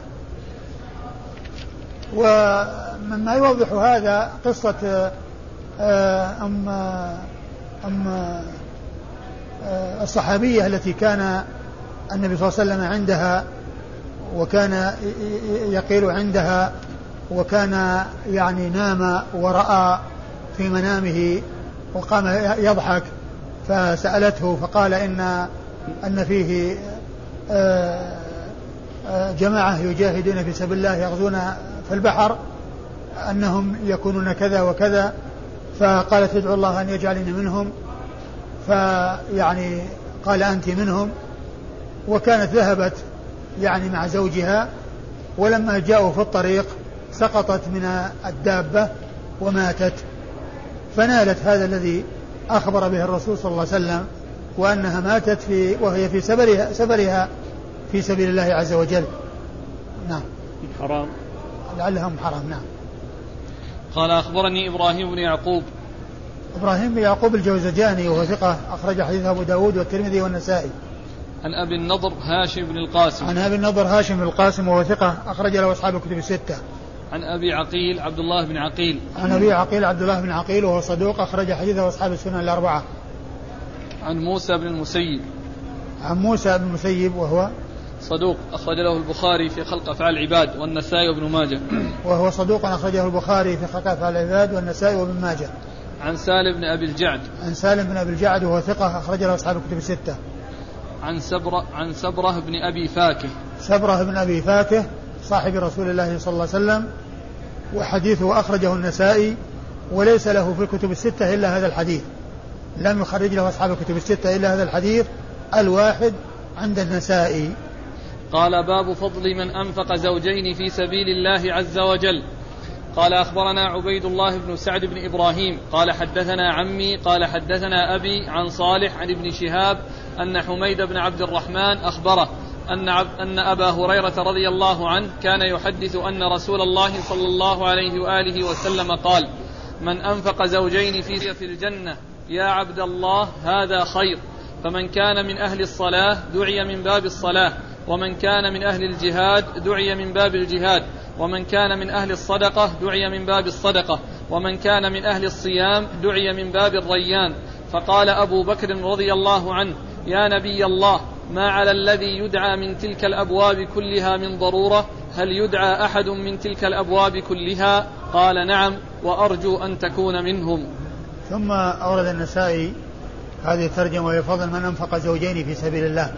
ومما يوضح هذا قصة آه، أم أم آه، الصحابية التي كان النبي صلى الله عليه وسلم عندها وكان يقيل عندها وكان يعني نام ورأى في منامه وقام يضحك فسألته فقال إن أن فيه آه، جماعة يجاهدون في سبيل الله يغزون في البحر أنهم يكونون كذا وكذا فقالت ادعو الله أن يجعلني منهم فيعني قال أنت منهم وكانت ذهبت يعني مع زوجها ولما جاءوا في الطريق سقطت من الدابة وماتت. فنالت هذا الذي أخبر به الرسول صلى الله عليه وسلم وأنها ماتت في وهي في سفرها سفرها في سبيل الله عز وجل. نعم. حرام. لعلهم حرام نعم. قال أخبرني إبراهيم بن يعقوب إبراهيم بن يعقوب الجوزجاني وهو ثقة أخرج حديث أبو داود والترمذي والنسائي. عن أبي النضر هاشم بن القاسم. عن أبي النضر هاشم بن القاسم وهو ثقة أخرج له أصحاب الكتب الستة. عن أبي عقيل عبد الله بن عقيل. عن أبي عقيل عبد الله بن عقيل وهو صدوق أخرج حديثه أصحاب السنن الأربعة. عن موسى بن المسيب. عن موسى بن المسيب وهو صدوق أخرج له البخاري في خلق أفعال العباد والنسائي وابن ماجه. وهو صدوق أخرجه البخاري في خلق أفعال العباد والنسائي وابن ماجه. عن سالم بن أبي الجعد. عن سالم بن أبي الجعد وهو ثقة أخرج له أصحاب الكتب الستة. عن سبرة عن سبرة بن أبي فاكه. سبرة بن أبي فاكه صاحب رسول الله صلى الله عليه وسلم وحديثه أخرجه النسائي وليس له في الكتب الستة إلا هذا الحديث. لم يخرج له أصحاب الكتب الستة إلا هذا الحديث الواحد عند النسائي. قال باب فضل من أنفق زوجين في سبيل الله عز وجل. قال أخبرنا عبيد الله بن سعد بن إبراهيم قال حدثنا عمي قال حدثنا أبي عن صالح عن ابن شهاب أن حميد بن عبد الرحمن أخبره أن, أن أبا هريرة رضي الله عنه كان يحدث أن رسول الله صلى الله عليه وآله وسلم قال من أنفق زوجين في في الجنة يا عبد الله هذا خير فمن كان من أهل الصلاة دعي من باب الصلاة ومن كان من أهل الجهاد دعي من باب الجهاد ومن كان من أهل الصدقة دعي من باب الصدقة ومن كان من أهل الصيام دعي من باب الريان. فقال أبو بكر رضي الله عنه يا نبي الله ما على الذي يدعى من تلك الأبواب كلها من ضرورة؟ هل يدعى أحد من تلك الأبواب كلها قال نعم وأرجو أن تكون منهم. ثم أورد النسائي هذه الترجمة وهي فضل من أنفق زوجين في سبيل الله.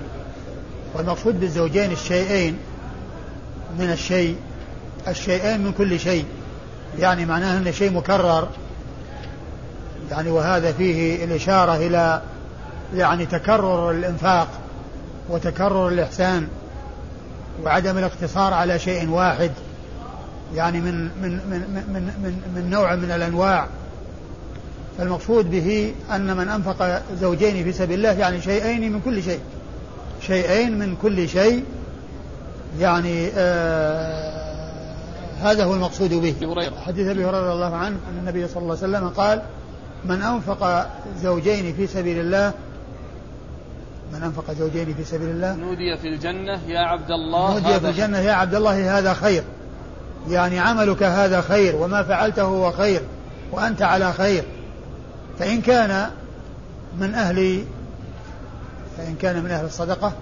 والمقصود بالزوجين الشيئين من الشيء الشيئين من كل شيء. يعني معناه أن شيء مكرر. يعني وهذا فيه الإشارة إلى يعني تكرر الإنفاق وتكرر الإحسان وعدم الاقتصار على شيء واحد. يعني من من من من من, من نوع من الأنواع. فالمقصود به أن من أنفق زوجين في سبيل الله يعني شيئين من كل شيء. شيئين من كل شيء يعني آه هذا هو المقصود به. حديث أبي هريرة رضي الله عنه أن النبي صلى الله عليه وسلم قال من أنفق زوجين في سبيل الله من أنفق زوجين في سبيل الله نودي في الجنة يا عبد الله نودي في الجنة يا عبد الله هذا خير. يعني عملك هذا خير وما فعلته هو خير وأنت على خير. فإن كان من أهل فإن كان من أهل الصدقة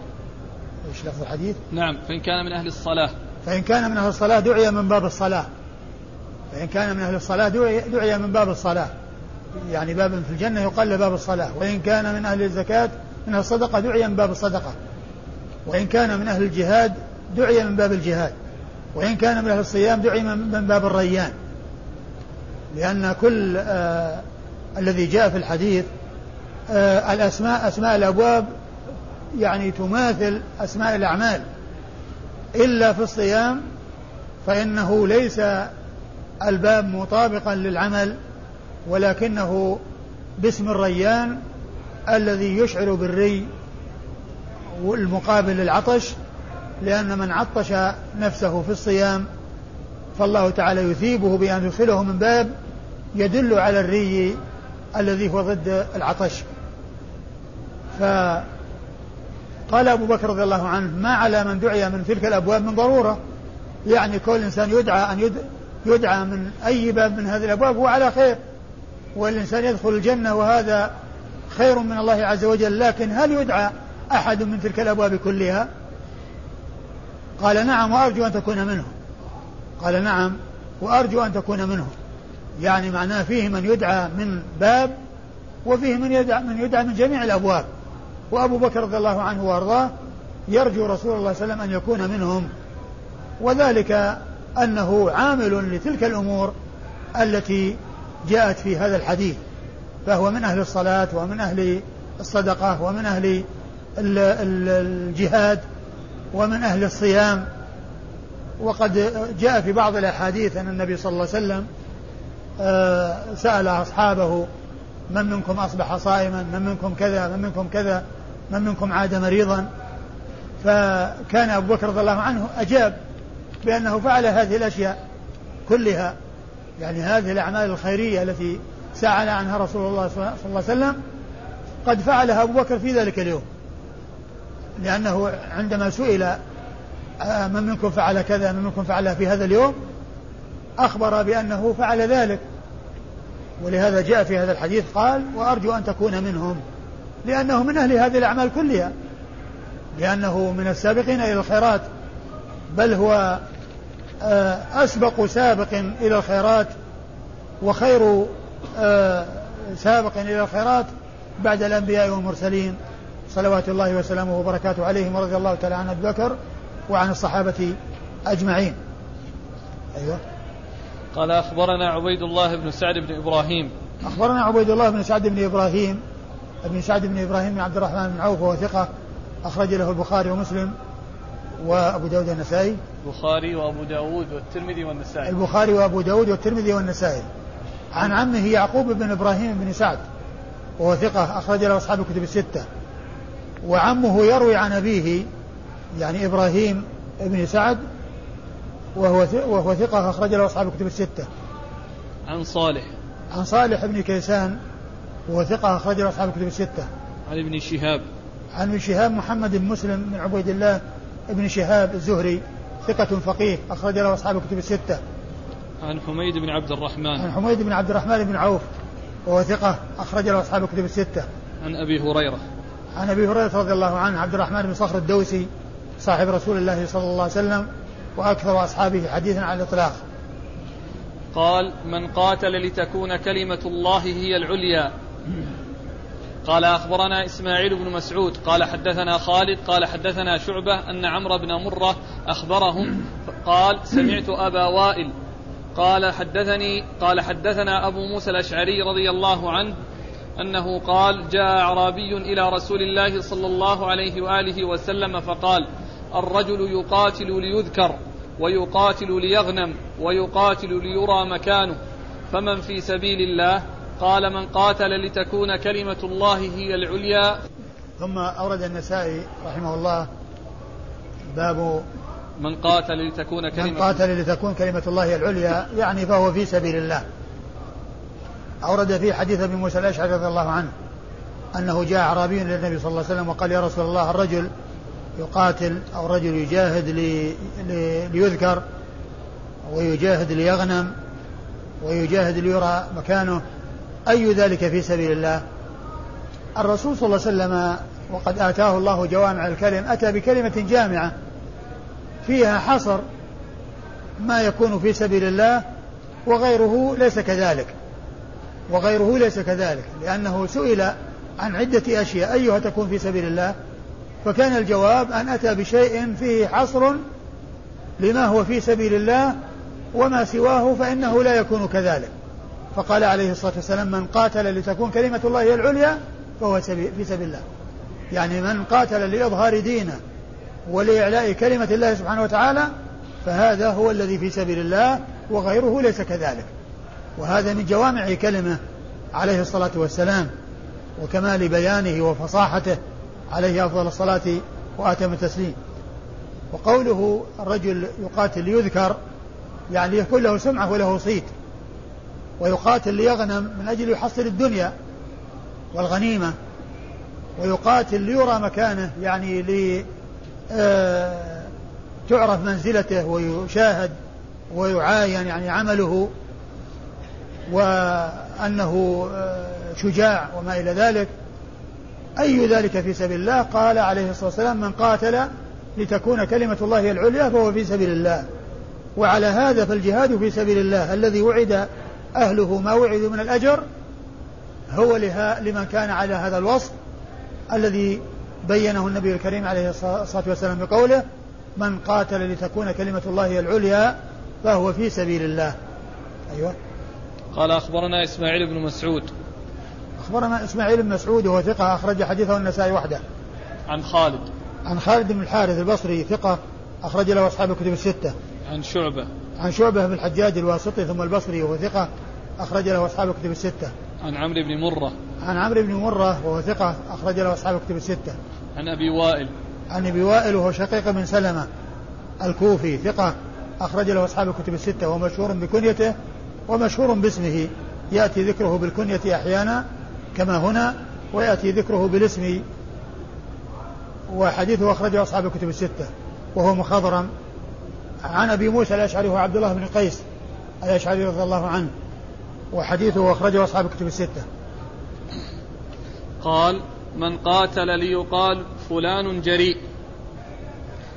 إيش لفظ الحديث؟ نعم فإن كان من أهل الصلاة. فإن كان من أهل الصلاة دعي من باب الصلاة. فإن كان من أهل الصلاة دعي, دعي من باب الصلاة. يعني باب في الجنة يقال باب الصلاة. وإن كان من أهل الزكاة من الصدقة دعي من باب الصدقة. وإن كان من أهل الجهاد دعي من باب الجهاد. وإن كان من أهل الصيام دعي من باب الريان. لأن كل آه الذي جاء في الحديث آه الأسماء أسماء الأبواب يعني تماثل أسماء الأعمال. إلا في الصيام فإنه ليس الباب مطابقا للعمل ولكنه باسم الريان الذي يشعر بالري والمقابل للعطش لأن من عطش نفسه في الصيام فالله تعالى يثيبه بأن يدخله من باب يدل على الري الذي هو ضد العطش. فقال أبو بكر رضي الله عنه ما على من دعي من تلك الأبواب من ضرورة. يعني كل إنسان يدعى أن يدعى من أي باب من هذه الأبواب هو على خير. والإنسان يدخل الجنة وهذا خير من الله عز وجل لكن هل يدعى أحد من تلك الأبواب كلها؟ قال نعم وأرجو أن تكون منهم قال نعم وأرجو أن تكون منهم يعني معناه فيه من يدعى من باب وفيه من يدعى من يدعى من جميع الأبواب. وأبو بكر رضي الله عنه وأرضاه يرجو رسول الله صلى الله عليه وسلم أن يكون منهم. وذلك أنه عامل لتلك الأمور التي جاءت في هذا الحديث فهو من أهل الصلاة ومن أهل الصدقة ومن أهل الجهاد ومن أهل الصيام. وقد جاء في بعض الأحاديث أن النبي صلى الله عليه وسلم آه، سأل أصحابه من منكم أصبح صائما؟ من منكم كذا؟ من منكم كذا؟ من منكم عاد مريضا؟ فكان أبو بكر رضي الله عنه أجاب بأنه فعل هذه الأشياء كلها. يعني هذه الأعمال الخيرية التي سأل عنها رسول الله صلى الله عليه وسلم قد فعلها أبو بكر في ذلك اليوم. لأنه عندما سئل آه، من منكم فعل كذا من منكم فعل في هذا اليوم؟ أخبر بأنه فعل ذلك. ولهذا جاء في هذا الحديث قال وأرجو أن تكون منهم. لأنه من أهل هذه الأعمال كلها. لأنه من السابقين إلى الخيرات بل هو آه، أسبق سابق إلى الخيرات وخير آه، سابق إلى الخيرات بعد الأنبياء والمرسلين صلوات الله وسلامه وبركاته عليهم ورضي الله تعالى عن أبي بكر وعن الصحابة أجمعين. أيوه. قال أخبرنا عبيد الله بن سعد بن إبراهيم. أخبرنا عبيد الله بن سعد بن إبراهيم بن سعد بن إبراهيم بن عبد الرحمن بن عوف وهو ثقة أخرج له البخاري ومسلم وأبو داود النسائي البخاري وأبو داود والترمذي والنسائي البخاري وأبو داود والترمذي والنسائي عن عمه يعقوب بن إبراهيم بن سعد وهو ثقة أخرج له أصحاب الكتب الستة وعمه يروي عن أبيه يعني إبراهيم بن سعد وهو وهو ثقة أخرج له أصحاب الكتب الستة. عن صالح. عن صالح بن كيسان وهو ثقة أخرج له أصحاب الكتب الستة. عن ابن شهاب. عن ابن شهاب محمد بن مسلم بن عبيد الله بن شهاب الزهري ثقة فقيه أخرج له أصحاب الكتب الستة. عن حميد بن عبد الرحمن. عن حميد بن عبد الرحمن بن عوف وهو ثقة أخرج له أصحاب الكتب الستة. عن أبي هريرة. عن أبي هريرة رضي الله عنه عبد الرحمن بن صخر الدوسي صاحب رسول الله صلى الله عليه وسلم وأكثر أصحابه حديثا على الإطلاق قال من قاتل لتكون كلمة الله هي العليا قال أخبرنا إسماعيل بن مسعود قال حدثنا خالد قال حدثنا شعبة أن عمرو بن مرة أخبرهم قال سمعت أبا وائل قال حدثني قال حدثنا أبو موسى الأشعري رضي الله عنه أنه قال جاء أعرابي إلى رسول الله صلى الله عليه وآله وسلم فقال الرجل يقاتل ليذكر ويقاتل ليغنم ويقاتل ليرى مكانه فمن في سبيل الله قال من قاتل لتكون كلمة الله هي العليا. ثم أورد النسائي رحمه الله باب من قاتل لتكون كلمة من قاتل لتكون كلمة الله العليا يعني فهو في سبيل الله. أورد في حديث أبي موسى الأشعري رضي الله عنه أنه جاء أعرابي للنبي صلى الله عليه وسلم وقال يا رسول الله الرجل يقاتل أو رجل يجاهد لي لي ليذكر ويجاهد ليغنم ويجاهد ليرى مكانه. أي ذلك في سبيل الله؟ الرسول صلى الله عليه وسلم وقد آتاه الله جوامع الكلم أتى بكلمة جامعة فيها حصر ما يكون في سبيل الله وغيره ليس كذلك. وغيره ليس كذلك لأنه سئل عن عدة أشياء أيها تكون في سبيل الله؟ فكان الجواب أن أتى بشيء فيه حصر لما هو في سبيل الله وما سواه فإنه لا يكون كذلك. فقال عليه الصلاة والسلام من قاتل لتكون كلمة الله هي العليا فهو في سبيل الله. يعني من قاتل لإظهار دينه ولإعلاء كلمة الله سبحانه وتعالى فهذا هو الذي في سبيل الله وغيره ليس كذلك. وهذا من جوامع كلمة عليه الصلاة والسلام وكمال بيانه وفصاحته عليه أفضل الصلاة وآتم التسليم. وقوله الرجل يقاتل ليذكر يعني يكون له سمعة وله صيت. ويقاتل ليغنم من أجل يحصل الدنيا والغنيمة ويقاتل ليرى مكانه يعني لي آه تعرف منزلته ويشاهد ويعاين يعني عمله وأنه آه شجاع وما إلى ذلك. أي ذلك في سبيل الله؟ قال عليه الصلاة والسلام من قاتل لتكون كلمة الله العليا فهو في سبيل الله. وعلى هذا فالجهاد في سبيل الله الذي وعد أهله ما وعدوا من الأجر هو لها لمن كان على هذا الوصف الذي بينه النبي الكريم عليه الصلاة والسلام بقوله من قاتل لتكون كلمة الله العليا فهو في سبيل الله. أيوة. قال أخبرنا إسماعيل بن مسعود. أخبرنا إسماعيل بن مسعود وهو ثقة أخرج حديثه النسائي وحده. عن خالد. عن خالد بن الحارث البصري ثقة أخرج له أصحاب الكتب الستة. عن شعبة. عن شعبة بن الحجاج الواسطي ثم البصري وهو ثقة أخرج له أصحاب الكتب الستة. عن عمرو بن مرة. عن عمرو بن مرة وهو ثقة أخرج له أصحاب الكتب الستة. عن أبي وائل. عن أبي وائل وهو شقيق بن سلمة الكوفي ثقة أخرج له أصحاب الكتب الستة ومشهور بكنيته ومشهور باسمه. يأتي ذكره بالكنية أحيانا كما هنا ويأتي ذكره بالاسم وحديثه أخرجه أصحاب الكتب الستة وهو مخضرم عن أبي موسى الأشعري وعبد الله بن قيس الأشعري رضي الله عنه وحديثه أخرجه أصحاب الكتب الستة. قال من قاتل ليقال فلان جريء.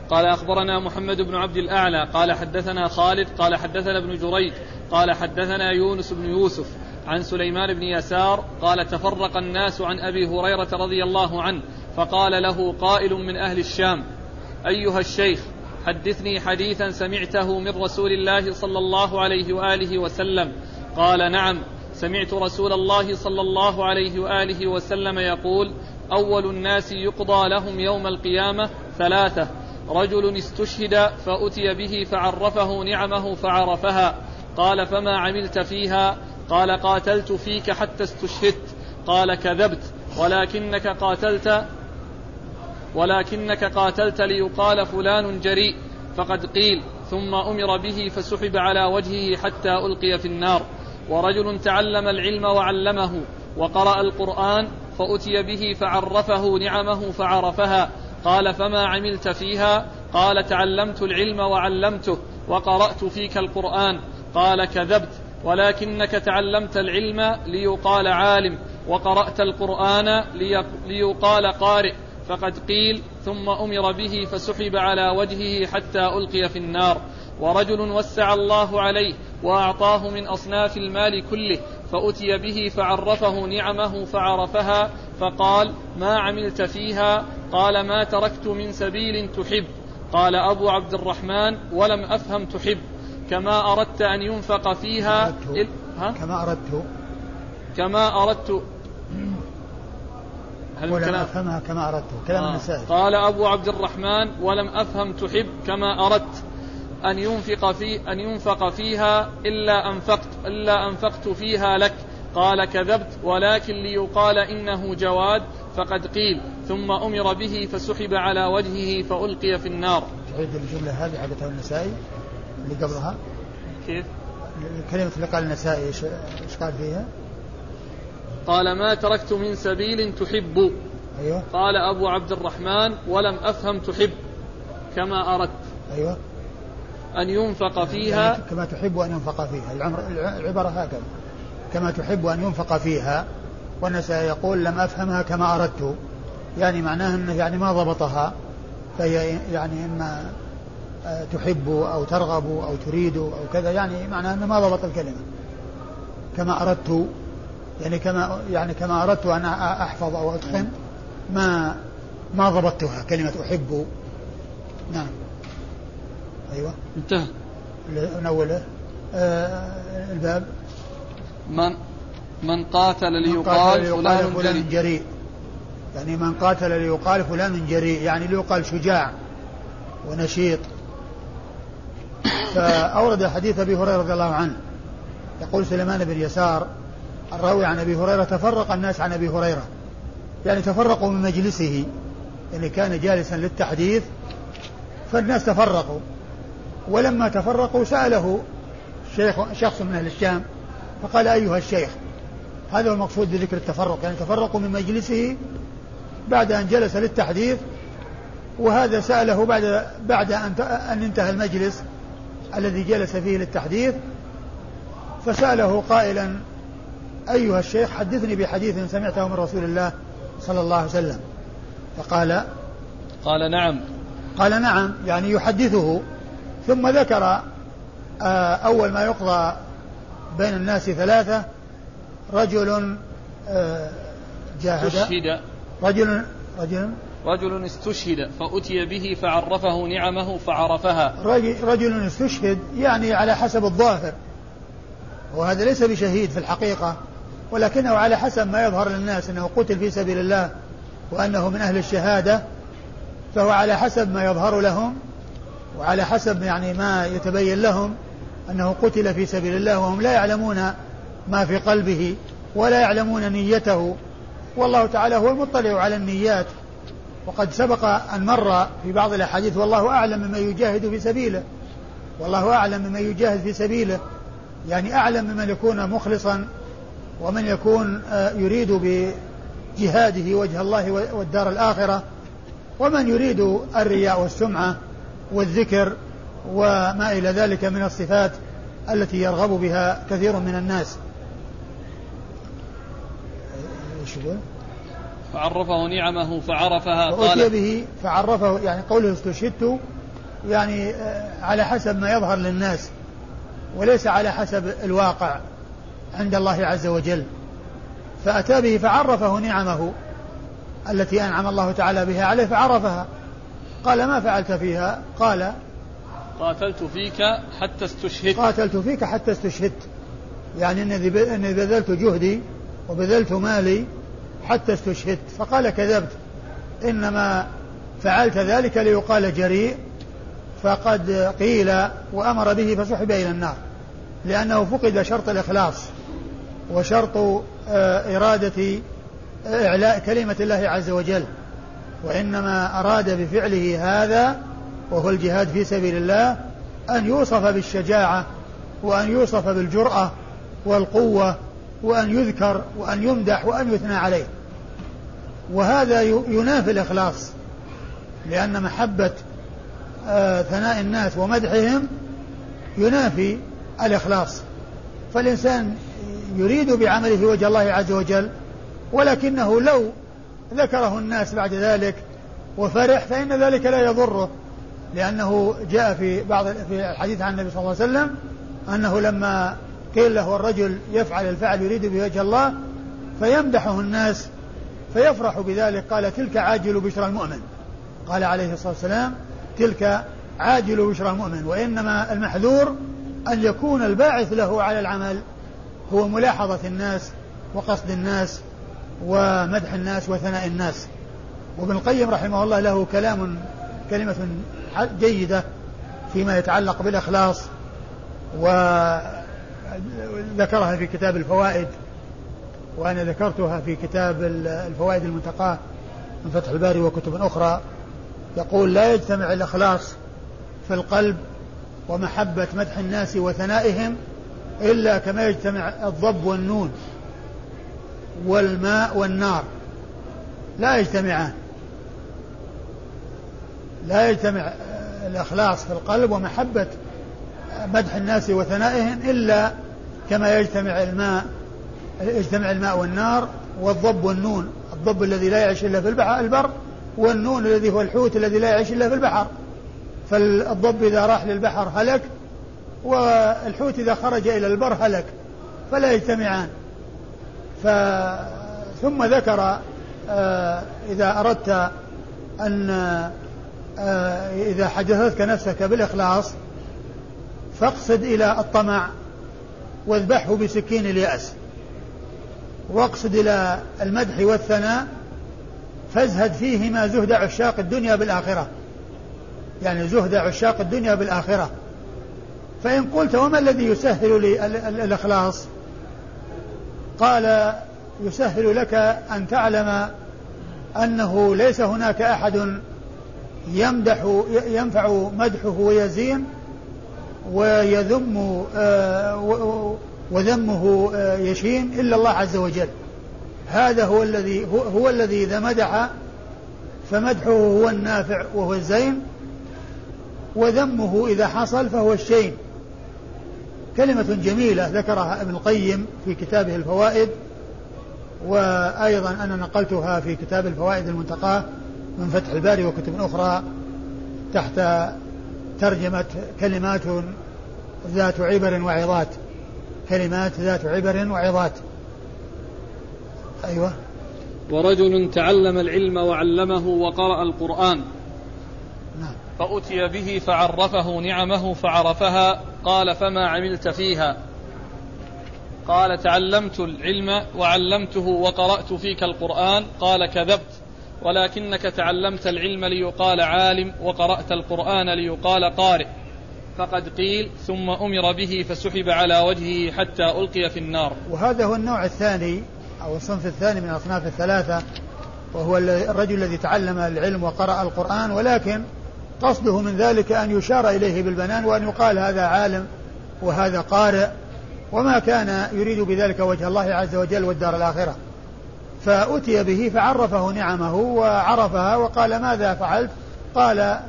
قال أخبرنا محمد بن عبد الأعلى. قال حدثنا خالد. قال حدثنا ابن جريج. قال حدثنا يونس بن يوسف عن سليمان بن يسار. قال تفرق الناس عن أبي هريرة رضي الله عنه فقال له قائل من أهل الشام أيها الشيخ حدثني حديثا سمعته من رسول الله صلى الله عليه وآله وسلم. قال نعم سمعت رسول الله صلى الله عليه وآله وسلم يقول أول الناس يقضى لهم يوم القيامة ثلاثة. رجل استشهد فأتي به فعرفه نعمه فعرفها. قال فما عملت فيها؟ قال قاتلت فيك حتى استشهدت. قال كذبت ولكنك قاتلت. ولكنك قاتلت ليقال فلان جريء. فقد قيل ثم أمر به فسحب على وجهه حتى ألقي في النار. ورجل تعلم العلم وعلمه وقرأ القرآن فأتي به فعرفه نعمه فعرفها. قال فما عملت فيها؟ قال تعلمت العلم وعلمته وقرأت فيك القرآن. قال كذبت ولكنك تعلمت العلم ليقال عالم وقرأت القرآن ليقال قارئ. فقد قيل ثم أمر به فسحب على وجهه حتى ألقي في النار. ورجل وسع الله عليه وأعطاه من أصناف المال كله فأتي به فعرفه نعمه فعرفها فقال ما عملت فيها؟ قال ما تركت من سبيل تحب. قال أبو عبد الرحمن ولم أفهم تحب. كما أردت أن ينفق فيها ها؟ كما اردت كما أردت هل ولم أفهمها كما أردت كلام آه. النسائي قال أبو عبد الرحمن ولم أفهم تحب كما أردت أن ينفق في أن ينفق فيها إلا أنفقت إلا أنفقت فيها لك قال كذبت ولكن ليقال إنه جواد فقد قيل ثم أمر به فسحب على وجهه فألقي في النار تعيد الجملة هذه عادتها النسائي اللي قبلها كيف؟ كلمة اللي قال النسائي إيش قال فيها؟ قال ما تركت من سبيل تحب. أيوة. قال أبو عبد الرحمن ولم أفهم تحب كما أردت. أيوة. أن ينفق يعني فيها كما تحب أن ينفق فيها. العبارة هكذا. كما تحب أن ينفق فيها. والنسائي يقول لم أفهمها كما أردت. يعني معناه أنه يعني ما ضبطها. فهي يعني إما آه، تحب أو ترغب أو تريد أو كذا. يعني معناه أنه ما ضبط الكلمة. كما أردت. يعني كما يعني كما أردت أن أحفظ أو أتقن ما ما ضبطتها كلمة أحب. نعم. أيوة. انتهى. من أوله آه الباب. من من قاتل ليقال فلان, فلان جريء. يعني من قاتل ليقال فلان جريء يعني ليقال شجاع ونشيط. فأورد حديث أبي هريرة رضي الله عنه. يقول سليمان بن يسار الراوي عن أبي هريرة تفرق الناس عن أبي هريرة. يعني تفرقوا من مجلسه. يعني كان جالسا للتحديث فالناس تفرقوا. ولما تفرقوا سأله شيخ شخص من أهل الشام فقال أيها الشيخ هذا هو المقصود بذكر التفرق. يعني تفرقوا من مجلسه بعد أن جلس للتحديث وهذا سأله بعد بعد أن أن انتهى المجلس الذي جلس فيه للتحديث فسأله قائلا أيها الشيخ حدثني بحديث سمعته من رسول الله صلى الله عليه وسلم فقال قال نعم. قال نعم يعني يحدثه ثم ذكر آه، أول ما يقضى بين الناس ثلاثة رجل آه، جاهد استشهد. رجل رجل رجل استشهد فأتي به فعرفه نعمه فعرفها. رجل استشهد يعني على حسب الظاهر. وهذا ليس بشهيد في الحقيقة. ولكنه على حسب ما يظهر للناس أنه قتل في سبيل الله وأنه من أهل الشهادة فهو على حسب ما يظهر لهم وعلى حسب يعني ما يتبين لهم أنه قتل في سبيل الله وهم لا يعلمون ما في قلبه ولا يعلمون نيته. والله تعالى هو المطلع على النيات. وقد سبق أن مر في بعض الأحاديث والله أعلم مما يجاهد في سبيله. والله أعلم مما يجاهد في سبيله. يعني أعلم ممن يكون مخلصا ومن يكون آه، يريد بجهاده وجه الله والدار الآخرة ومن يريد الرياء والسمعة والذكر وما إلى ذلك من الصفات التي يرغب بها كثير من الناس. فعرفه نعمه فعرفها قال. به فعرفه يعني قوله استشهدت يعني آه، على حسب ما يظهر للناس وليس على حسب الواقع. عند الله عز وجل. فأتى به فعرفه نعمه التي أنعم الله تعالى بها عليه فعرفها. قال ما فعلت فيها؟ قال قاتلت فيك حتى استشهدت. قاتلت فيك حتى استشهدت. يعني إني بذلت جهدي وبذلت مالي حتى استشهدت. فقال كذبت. إنما فعلت ذلك ليقال جريء فقد قيل وأمر به فسحب إلى النار لأنه فقد شرط الإخلاص. وشرط آه، إرادة آه، إعلاء كلمة الله عز وجل. وإنما أراد بفعله هذا وهو الجهاد في سبيل الله أن يوصف بالشجاعة وأن يوصف بالجرأة والقوة وأن يذكر وأن يمدح وأن يثنى عليه. وهذا ينافي الإخلاص لأن محبة آه، ثناء الناس ومدحهم ينافي الإخلاص. فالإنسان يريد بعمله وجه الله عز وجل ولكنه لو ذكره الناس بعد ذلك وفرح فإن ذلك لا يضره. لأنه جاء في بعض في الحديث عن النبي صلى الله عليه وسلم أنه لما قيل له الرجل يفعل الفعل يريد بوجه الله فيمدحه الناس فيفرح بذلك قال تلك عاجل بشرى المؤمن. قال عليه الصلاة والسلام تلك عاجل بشرى المؤمن وإنما المحذور أن يكون الباعث له على العمل. هو ملاحظة الناس وقصد الناس ومدح الناس وثناء الناس. وابن القيم رحمه الله له كلام كلمة جيدة فيما يتعلق بالإخلاص وذكرها في كتاب الفوائد وأنا ذكرتها في كتاب الفوائد المنتقاة من فتح الباري وكتب أخرى. يقول لا يجتمع الإخلاص في القلب ومحبة مدح الناس وثنائهم إلا كما يجتمع الضب والنون والماء والنار. لا يجتمعان. لا يجتمع الإخلاص في القلب ومحبة مدح الناس وثنائهم إلا كما يجتمع الماء يجتمع الماء والنار والضب والنون. الضب الذي لا يعيش إلا في البحر البر والنون الذي هو الحوت الذي لا يعيش إلا في البحر. فالضب إذا راح للبحر هلك والحوت إذا خرج إلى البر هلك فلا يجتمعان. ف ثم ذكر آه إذا أردت أن آه إذا حدثتك نفسك بالإخلاص فاقصد إلى الطمع واذبحه بسكين اليأس. واقصد إلى المدح والثناء فازهد فيهما زهد عشاق الدنيا بالآخرة. يعني زهد عشاق الدنيا بالآخرة. فإن قلت وما الذي يسهل لي الإخلاص؟ قال يسهل لك أن تعلم أنه ليس هناك أحد يمدح ينفع مدحه ويزين ويذم آه، وذمه آه، يشين إلا الله عز وجل. هذا هو الذي هو, هو الذي إذا مدح فمدحه هو النافع وهو الزين وذمه إذا حصل فهو الشين. كلمة جميلة ذكرها ابن القيم في كتابه الفوائد وأيضا أنا نقلتها في كتاب الفوائد المنتقاة من فتح الباري وكتب أخرى تحت ترجمة كلمات ذات عبر وعظات. كلمات ذات عبر وعظات. أيوة. ورجل تعلم العلم وعلمه وقرأ القرآن. نعم. فأتي به فعرفه نعمه فعرفها. قال فما عملت فيها. قال تعلمت العلم وعلمته وقرأت فيك القرآن. قال كذبت. ولكنك تعلمت العلم ليقال عالم وقرأت القرآن ليقال قارئ. فقد قيل ثم أمر به فسحب على وجهه حتى ألقي في النار. وهذا هو النوع الثاني أو الصنف الثاني من الأصناف الثلاثة وهو الرجل الذي تعلم العلم وقرأ القرآن ولكن قصده من ذلك أن يشار إليه بالبنان وأن يقال هذا عالم وهذا قارئ وما كان يريد بذلك وجه الله عز وجل والدار الآخرة. فأتي به فعرفه نعمه وعرفها وقال ماذا فعلت؟ قال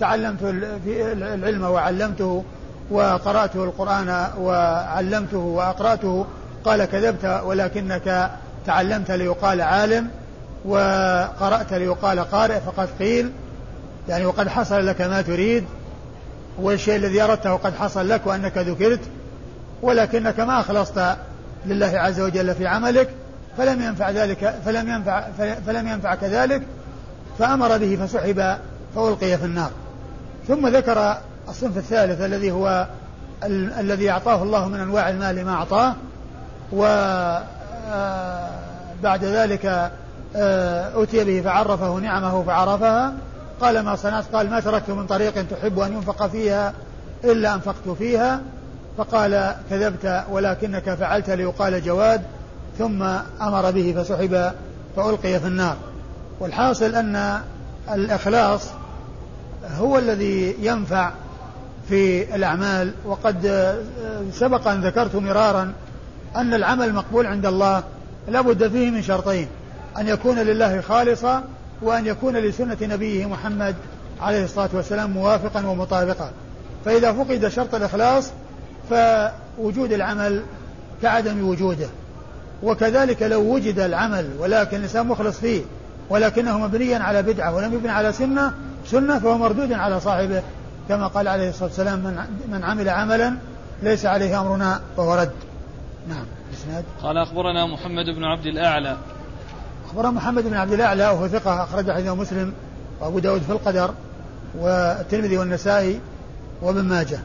تعلمت العلم وعلمته وقرأته القرآن وعلمته وأقرأته. قال كذبت ولكنك تعلمت ليقال عالم وقرأت ليقال قارئ فقد قيل. يعني وقد حصل لك ما تريد والشيء الذي أردته قد حصل لك وأنك ذكرت ولكنك ما أخلصت لله عز وجل في عملك فلم ينفع ذلك فلم ينفع فلم ينفعك ذلك فأمر به فسحب فألقي في النار. ثم ذكر الصنف الثالث الذي هو ال- الذي أعطاه الله من أنواع المال ما أعطاه وبعد آه، ذلك آه، أتي به فعرفه نعمه فعرفها قال ما صنعت؟ قال ما تركت من طريق تحب أن ينفق فيها إلا أنفقت فيها. فقال كذبت ولكنك فعلت ليقال جواد ثم أمر به فسحب فألقي في النار. والحاصل أن الإخلاص هو الذي ينفع في الأعمال. وقد سبق أن ذكرت مرارا أن العمل مقبول عند الله لابد فيه من شرطين أن يكون لله خالصا وأن يكون لسنة نبيه محمد عليه الصلاة والسلام موافقا ومطابقا. فإذا فقد شرط الإخلاص فوجود العمل كعدم وجوده. وكذلك لو وجد العمل ولكن الإنسان مخلص فيه ولكنه مبنيا على بدعة ولم يبني على سنة سنة فهو مردود على صاحبه. كما قال عليه الصلاة والسلام من, من عمل عملا ليس عليه أمرنا فهو رد. نعم الإسناد قال أخبرنا محمد بن عبد الأعلى. أخبرنا محمد بن عبد الأعلى وهو ثقة أخرج حديثه مسلم وأبو داود في القدر والترمذي والنسائي وابن ماجه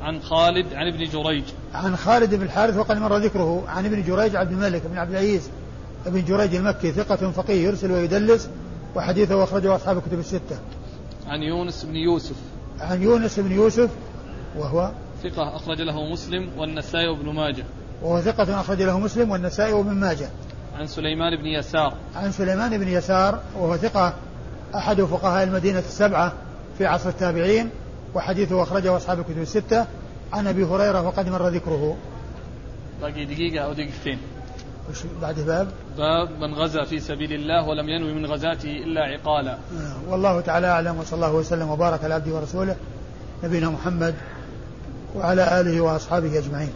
عن خالد عن ابن جريج عن خالد بن الحارث وقد مر ذكره عن ابن جريج عبد الملك بن عبد العزيز ابن جريج المكي ثقة فقيه يرسل ويدلس وحديثه أخرجه أصحاب الكتب الستة. عن يونس بن يوسف. عن يونس بن يوسف وهو ثقة أخرج له مسلم والنسائي وابن ماجه. وهو ثقة أخرج له مسلم والنسائي وابن ماجه. عن سليمان بن يسار. عن سليمان بن يسار وهو ثقة أحد فقهاء المدينة السبعة في عصر التابعين وحديثه أخرجه أصحاب الكتب الستة. عن أبي هريرة وقد مر ذكره. باقي دقيقة أو دقيقتين. وش بعد باب؟ باب من غزا في سبيل الله ولم ينوي من غزاته إلا عقالا. آه، والله تعالى أعلم وصلى الله وسلم وبارك على عبده ورسوله نبينا محمد وعلى آله وأصحابه أجمعين.